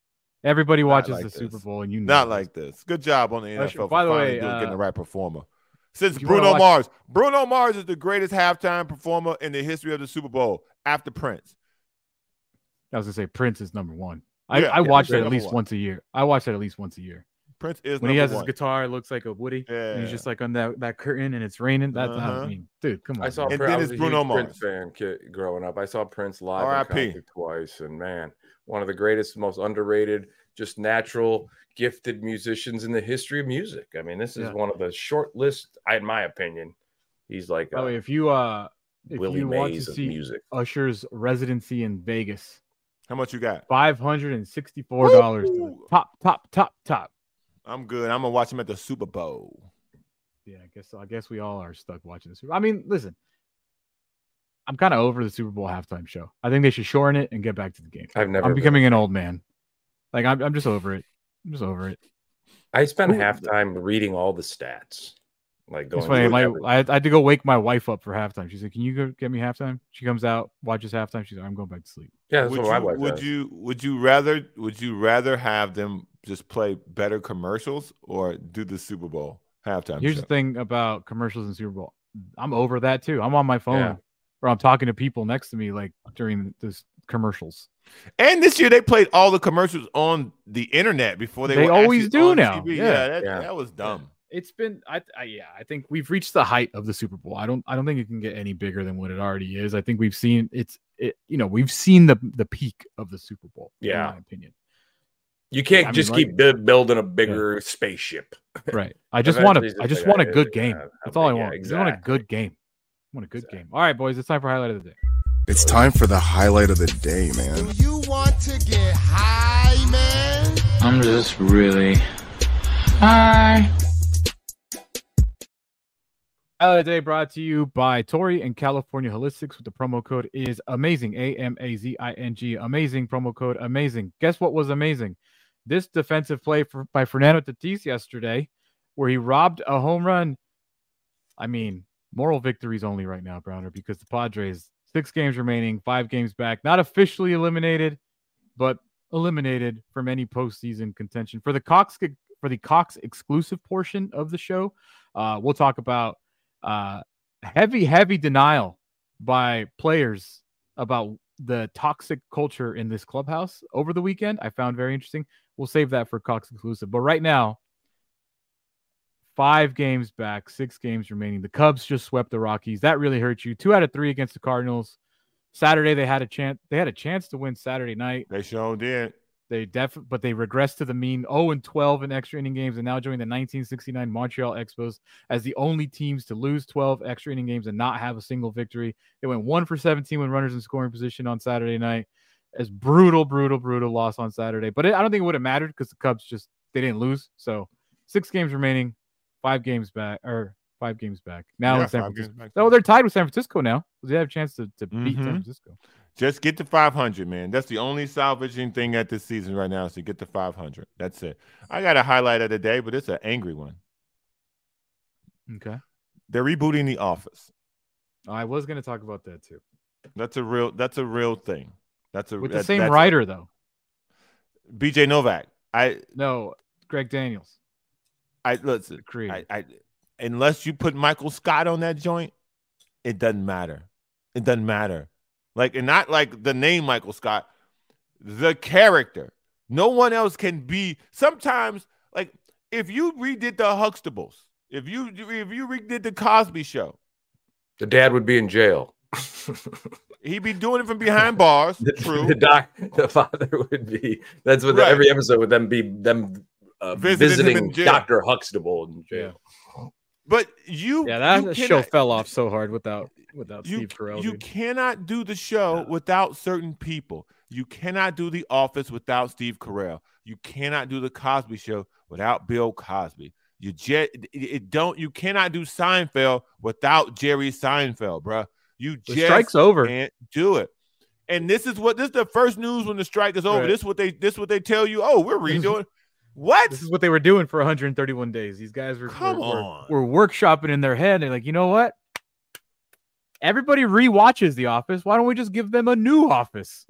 S1: Everybody
S2: Not
S1: watches
S2: like
S1: the
S2: this.
S1: Super Bowl, and you know
S2: Not
S1: this.
S2: like this. Good job on the NFL
S1: Usher,
S2: for
S1: by the way,
S2: doing, getting
S1: uh,
S2: the right performer. Since
S1: if you wanna
S2: Bruno
S1: watch-
S2: Mars, Bruno Mars is the greatest halftime performer in the history of the Super Bowl after Prince.
S1: I was gonna say Prince is number one. I,
S2: Yeah,
S1: I
S2: yeah,
S1: watch
S2: they're
S1: that at least
S2: one.
S1: once a year. I watch that at least once a year.
S2: Prince is
S1: When he has
S2: number
S1: his guitar, it looks like a Woody. and he's just like on that, that curtain and it's raining. That's
S2: Uh-huh.
S1: I mean, dude, come on.
S3: I saw
S1: man.
S2: And
S3: Prince.
S2: then
S3: I was
S2: it's
S3: a
S2: Bruno
S3: huge Prince fan kid, growing up. I saw Prince live in
S2: R.I.P..
S3: twice, and man, one of the greatest, most underrated, just natural, gifted musicians in the history of music. I mean, this is
S1: Yeah.
S3: one of the short list, in my opinion. He's like
S1: By the
S3: a
S1: way, if you uh if
S3: Willie
S1: you want to
S3: Mays of
S1: see
S3: music.
S1: Usher's residency in Vegas,
S2: How much you got?
S1: five hundred and sixty-four dollars.
S2: Woo!
S1: Top, top, top, top.
S2: I'm good. I'm gonna watch him at the Super Bowl.
S1: Yeah, I guess I guess we all are stuck watching the Super. I mean, listen, I'm kind of over the Super Bowl halftime show. I think they should shorten it and get back to the game.
S3: I've never.
S1: I'm becoming an old man. Like I'm, I'm just over it. I'm just over it.
S3: I spent
S1: Who-
S3: halftime reading all the stats, like going.
S1: It's funny. My,
S3: everything.
S1: I, I had to go wake my wife up for halftime. She's like, "Can you go get me halftime?" She comes out, watches halftime. She's like, "I'm going back to sleep."
S3: yeah, that's
S2: would
S3: what my
S2: you,
S3: wife
S2: would
S3: does.
S2: you would you rather would you rather have them just play better commercials or do the Super Bowl halftime
S1: Here's
S2: show?
S1: the thing about commercials and Super Bowl. I'm over that too. I'm on my phone
S3: Yeah.
S1: or I'm talking to people next to me like during this commercials.
S2: And this year they played all the commercials on the internet before they.
S1: They
S2: were
S1: always do
S2: on
S1: now.
S2: TV.
S1: Yeah.
S2: that,
S3: Yeah.
S2: that was dumb.
S1: It's been I, I yeah, I think we've reached the height of the Super Bowl. I don't I don't think it can get any bigger than what it already is. I think we've seen it's it you know, we've seen the the peak of the Super Bowl
S3: Yeah.
S1: in my opinion.
S3: You can't
S1: I mean,
S3: just
S1: like-
S3: keep building a bigger spaceship. <laughs>
S1: Right. I just want
S3: Eventually
S1: to I just
S3: like,
S1: want a
S3: uh,
S1: good
S3: uh,
S1: game.
S3: uh,
S1: That's all I
S3: yeah,
S1: want. I just want a good game. I want a good game. All right, boys, it's time for highlight of the day.
S12: It's time for the highlight of the day, man.
S13: Do You want to get high, man?
S14: I'm just really high.
S1: Highlight of the day brought to you by Torrey and California Holistics with the promo code is amazing. A M A Z I N G. Amazing promo code amazing. Guess what was amazing? This defensive play for, by Fernando Tatis yesterday, where he robbed a home run. I mean, moral victories only right now, Browner, because the Padres six games remaining, five games back, not officially eliminated, but eliminated from any postseason contention. For the Cox for the Cox exclusive portion of the show, uh, we'll talk about uh, heavy, heavy denial by players about the toxic culture in this clubhouse over the weekend. I found very interesting. We'll save that for Cox exclusive. But right now, five games back, six games remaining. The Cubs just swept the Rockies. That really hurt you. Two out of three against the Cardinals. Saturday they had a chance. They had a chance to win Saturday night.
S2: They sure did.
S1: They def, but they regressed to the mean 0 and 12 in extra inning games, and now join the 1969 Montreal Expos as the only teams to lose 12 extra inning games and not have a single victory. They went one for 17 when runners in scoring position on Saturday night. as brutal, brutal, brutal loss on Saturday. But it, I don't think it would have mattered because the Cubs just they didn't lose. So six games remaining, five games back or five games back now
S2: Yeah,
S1: in San Francisco.
S2: back.
S1: Oh, they're tied with San Francisco now. They have a chance to, to beat San
S2: Mhm.
S1: Francisco.
S2: Just get to 500, man. That's the only salvaging thing at this season right now is to get to 500. That's it. I got a highlight of the day, but it's an angry one.
S1: Okay.
S2: They're rebooting The Office.
S1: I was going to talk about that too.
S2: That's a real. That's a real thing. That's a
S1: With the
S2: that-
S1: same writer though.
S2: BJ Novak. I
S1: No, Greg Daniels.
S2: I listen. I, I unless you put Michael Scott on that joint, it doesn't matter. It doesn't matter. Like and not like the name Michael Scott, the character. No one else can be. Sometimes, like if you redid the Huxtables, if you if you redid the Cosby Show,
S3: The dad would be in jail. <laughs>
S2: he'd be doing it from behind bars. <laughs>
S3: The,
S2: True. <laughs>
S3: the doc, the father would be. That's what
S2: Right.
S3: every episode would them be them uh,
S2: Visiting
S3: visiting. Doctor Huxtable in jail.
S2: But you,
S1: Yeah, that
S2: you
S1: show
S2: cannot-
S1: fell off so hard without without
S2: you,
S1: Steve Carell.
S2: you
S1: dude.
S2: cannot do the show without certain people. You cannot do The Office without Steve Carell. You cannot do the Cosby Show without Bill Cosby. You jet it, don't. You cannot do Seinfeld without Jerry Seinfeld, bruh. You
S1: The
S2: just
S1: strike's over.
S2: Can't do it. And this is what this is the first news when the strike is over.
S1: Right.
S2: This is what they this is what they tell you. Oh, we're <laughs> redoing. What?
S1: This is what they were doing for 131 days. These guys were,
S2: Come
S1: were,
S2: on.
S1: were workshopping in their head. They're like, you know what? Everybody rewatches The Office. Why don't we just give them a new Office?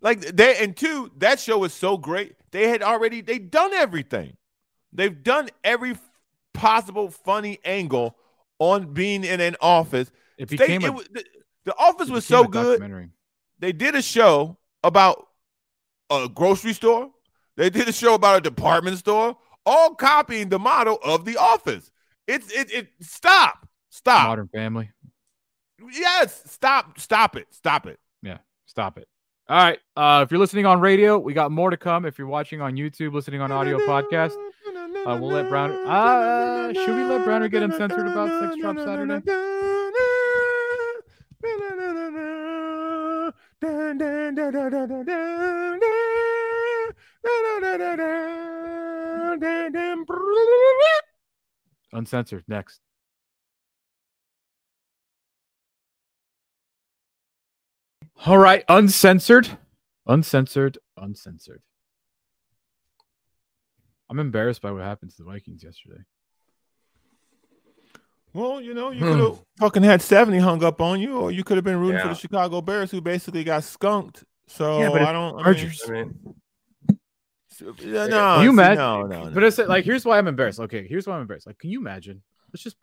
S2: Like they and two, that show was so great. They had already they done everything. They've done every possible funny angle on being in an office.
S1: It became
S2: it
S1: a-
S2: was- the, the office
S1: it
S2: was so good. They did a show about a grocery store. They did a show about a department store, all copying the model of the office. It's it it stop. Stop.
S1: Modern Family.
S2: Yes, stop, stop it. Stop it.
S1: Yeah, stop it. All right. Uh, if you're listening on radio, we got more to come. If you're watching on YouTube, listening on audio podcast, uh, we'll let Browner. Uh, should we let Browner get uncensored about Sex Drop Saturday? Uncensored. Next. All right. Uncensored. Uncensored. Uncensored. I'm embarrassed by what happened to the Vikings yesterday.
S2: Well, you know, you
S1: Hmm.
S2: could have fucking had 70 hung up on you, or you could have been rooting for the Chicago Bears, who basically got skunked. So
S1: Yeah, but
S2: I don't.
S1: Chargers.
S2: I
S3: I
S2: mean,
S3: mean,
S2: no,
S1: you
S2: see,
S1: imagine?
S2: No, no, no.
S1: But it's like here's why I'm embarrassed. Okay, here's why I'm embarrassed. Like, can you imagine? Let's just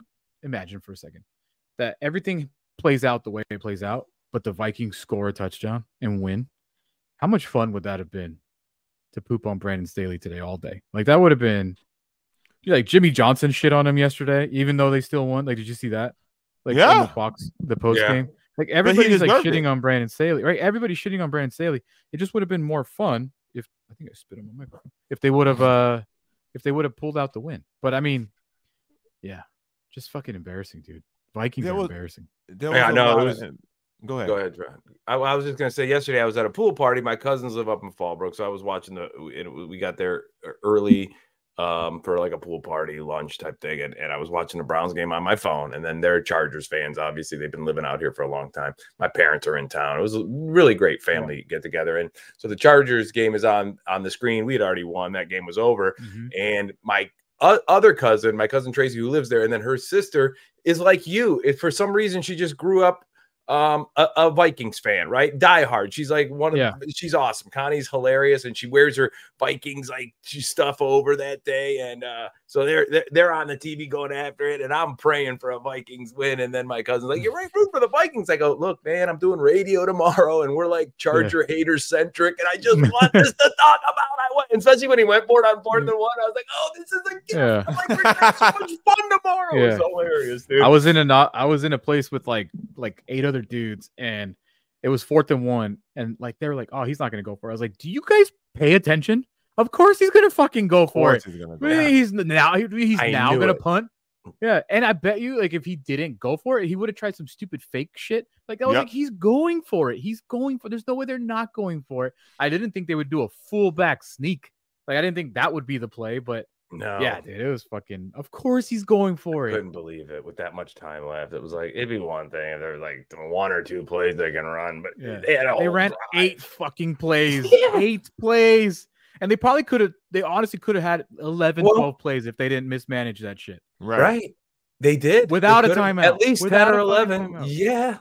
S1: imagine for a second that everything plays out the way it plays out, but the Vikings score a touchdown and win. How much fun would that have been to poop on Brandon Staley today all day? Like that would have been like Jimmy Johnson shit on him yesterday, even though they still won. Like, did you see that? Like,
S2: Yeah.
S1: the Fox, the post
S3: Yeah.
S1: game. Like everybody's like
S2: deserved
S1: shitting
S2: it.
S1: on Brandon Staley, right? Everybody's shitting on Brandon Staley. It just would have been more fun if I think I spit on my microphone. If they would have <laughs> uh if they would have pulled out the win. But I mean, yeah, just fucking embarrassing, dude. Vikings
S2: There
S1: are
S2: was-
S1: embarrassing.
S2: There
S3: Yeah,
S2: a
S3: no, it was-
S2: Go ahead.
S3: Go ahead, Dre. I, I was just gonna say yesterday I was at a pool party. My cousins live up in Fallbrook, so I was watching the. And we got there early um, for like a pool party lunch type thing, and, and I was watching the Browns game on my phone. And then they're Chargers fans. Obviously, they've been living out here for a long time. My parents are in town. It was a really great family get together, and so the Chargers game is on on the screen. We had already won. That game was over, and my o- other cousin, my cousin Tracy, who lives there, and then her sister is like you. If for some reason she just grew up um a, a Vikings fan, right? Die hard. She's like one of
S1: Yeah.
S3: she's awesome. Connie's hilarious and she wears her Vikings like she stuff over that day and uh so they're they're, they're on the TV going after it and I'm praying for a Vikings win and then my cousin's like you're right root for the Vikings. I go, "Look, man, I'm doing radio tomorrow and we're like Charger haters centric and I just <laughs> want this to talk about I want especially when he went for it on fourth and one. I was like, "Oh, this is a gift.
S1: Yeah.
S3: I'm like, we're gonna have so much fun tomorrow." It was <laughs> hilarious, dude.
S1: I was in a not I was in a place with like like eight other dudes and it was fourth and one and like they were like, oh, he's not gonna go for it. I was like, do you guys pay attention? Of course he's gonna fucking go for it.
S2: he's gonna go.
S1: He's now he's
S3: I
S1: now gonna
S3: it.
S1: punt. Yeah, and I bet you, like, if he didn't go for it, he would have tried some stupid fake shit. Like, I was
S2: Yep.
S1: like, he's going for it. He's going for. There's no way they're not going for it. I didn't think they would do a full back sneak. Like, I didn't think that would be the play, but
S3: No.
S1: yeah, dude, it was fucking. Of course, he's going for it.
S3: couldn't believe it with that much time left. It was like it'd be one thing if there there's like one or two plays they can run, but
S1: Yeah.
S3: they had a
S1: They ran
S3: drive.
S1: eight fucking plays. <laughs>
S3: Yeah.
S1: Eight plays. And they probably could have, they honestly could have had 11,
S3: Well-
S1: 12 plays if they didn't mismanage that shit.
S3: right. right. They did They
S1: Without a timeout.
S3: At least
S1: Without
S3: ten or eleven.
S1: timeout.
S3: Yeah.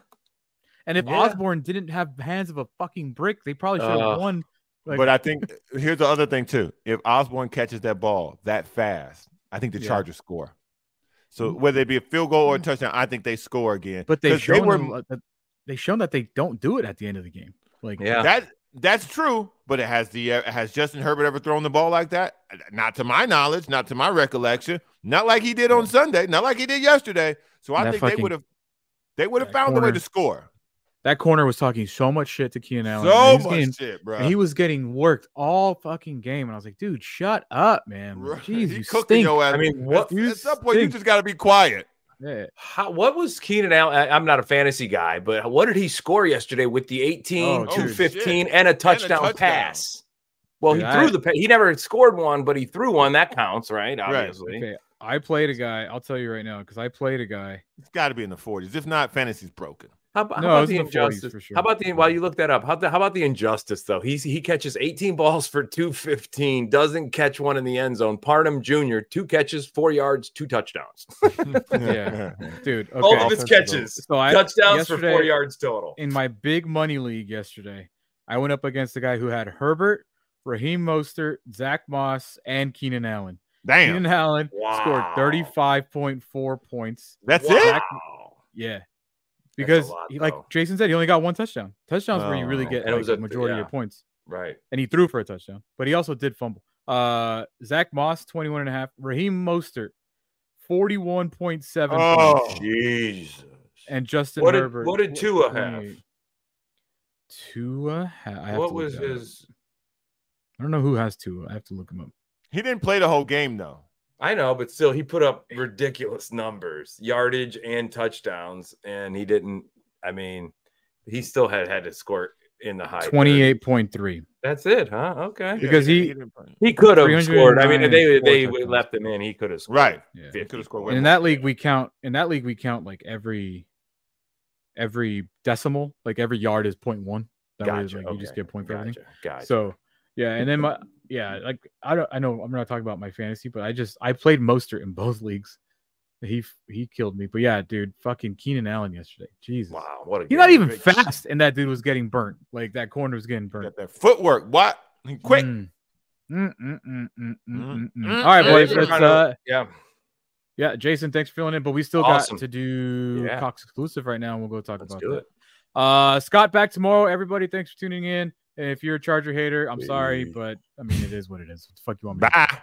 S1: And if
S3: Yeah.
S1: Osborn didn't have hands of a fucking brick, they probably should have
S3: Uh,
S1: won. Like,
S2: but I think here's the other thing too. If Osborn catches that ball that fast, I think the
S1: Yeah.
S2: Chargers score. So whether it be a field goal or a touchdown, I think they score again.
S1: but they
S2: 'Cause
S1: shown
S2: were
S1: them, uh, that they shown that they don't do it at the end of the game. Like
S3: Yeah.
S2: that. That's true, but it has the uh, has Justin Herbert ever thrown the ball like that? Not to my knowledge, not to my recollection, not like he did on Sunday, not like he did yesterday. So I
S1: That
S2: think they would have they would have
S1: that
S2: found a way to score.
S1: That corner was talking so much shit to Keenan Allen.
S2: So
S1: was
S2: much
S1: getting-
S2: shit, bro.
S1: And he was getting worked all fucking game, and I was like, "Dude, shut up, man! <laughs> Jeez,
S2: he
S1: you
S2: cooking
S1: stink."
S2: your ass.
S3: I mean, what-
S2: at,
S1: You
S2: at some point you just got to be quiet.
S1: Yeah.
S3: How, what was Keenan Allen? I- I'm not a fantasy guy, but what did he score yesterday with the 18,
S1: Oh, dude.
S3: 215, and a touchdown
S2: touchdown.
S3: pass? Well,
S1: Dude,
S3: he
S1: I-
S3: threw the pa- he never scored one, but he threw one. That counts, right? Obviously.
S1: Okay, I played a guy. I'll tell you right now because I played a guy.
S2: It's got to be in the 40s. If not, fantasy's broken.
S3: How, about- how
S1: No,
S3: about the
S1: in the
S3: injustice?
S1: for sure.
S3: How about the while you look that up? How, the, how about the injustice though? He's he catches 18 balls for 215, doesn't catch one in the end zone. Parham Jr. two catches, four yards, two touchdowns. <laughs>
S1: Yeah, <laughs> dude.
S3: All of his catches,
S1: So I
S3: touchdowns for four yards total.
S1: in my big money league yesterday, I went up against a guy who had Herbert, Raheem Mostert, Zach Moss, and Keenan Allen.
S2: Damn.
S1: Keenan Allen scored 35.4 points.
S2: That's
S3: Wow.
S2: it?
S1: Zach- yeah. Because
S3: lot,
S1: he, like. Jason said, he only got one touchdown. Touchdowns where you really
S2: Oh.
S1: get
S3: And it
S1: like,
S3: was
S1: the
S3: a-
S1: majority of
S3: yeah.
S1: your points.
S3: Right.
S1: And he threw for a touchdown, but he also did fumble. Uh Zach Moss, 21 and a half. Raheem Mostert, 41.7
S2: Oh.
S1: points.
S3: Jesus.
S1: And Justin
S3: What did-
S1: Herbert.
S3: what did Tua have?
S1: 28. Tua, ha- I have
S3: What was
S1: that up.
S3: his?
S1: I don't know who has Tua. I have to look him up.
S2: He didn't play the whole game though.
S3: I know, but still, he put up ridiculous numbers, yardage and touchdowns, and he didn't. I mean, he still had had to score in the high.
S1: 28.3.
S3: That's it, huh? Okay.
S1: Because he-
S3: He could have scored. I mean, if they they
S1: touchdowns.
S3: left him in, he could have scored.
S2: Right.
S1: Yeah.
S2: He could have scored
S1: in that league, we count in that league we count like every every decimal, like every yard is 0.1. That way,
S3: Gotcha.
S1: like, you just get point for everything.
S3: Gotcha. Gotcha.
S1: So yeah, and then my yeah, like I don't I know I'm not talking about my fantasy, but I just I played Mostert in both leagues. He he killed me. But yeah, dude, fucking Keenan Allen yesterday. Jesus.
S3: wow, what a
S1: He's not even fast, and that dude was getting burnt. Like that corner was getting burnt.
S2: Got that footwork. What? Quick.
S1: Mm. Mm, mm. All right, boys. Let's, uh,
S3: yeah.
S1: yeah, Jason, thanks for filling in. But we still
S3: Awesome.
S1: got to do
S3: Yeah.
S1: Cox exclusive right now, and we'll go talk
S3: Let's
S1: about
S3: do
S1: that.
S3: it.
S1: Uh, Scott back tomorrow. Everybody, thanks for tuning in. If you're a Charger hater, I'm sorry, but I mean, it is what it is. What the fuck you want me? to do?
S2: Bye.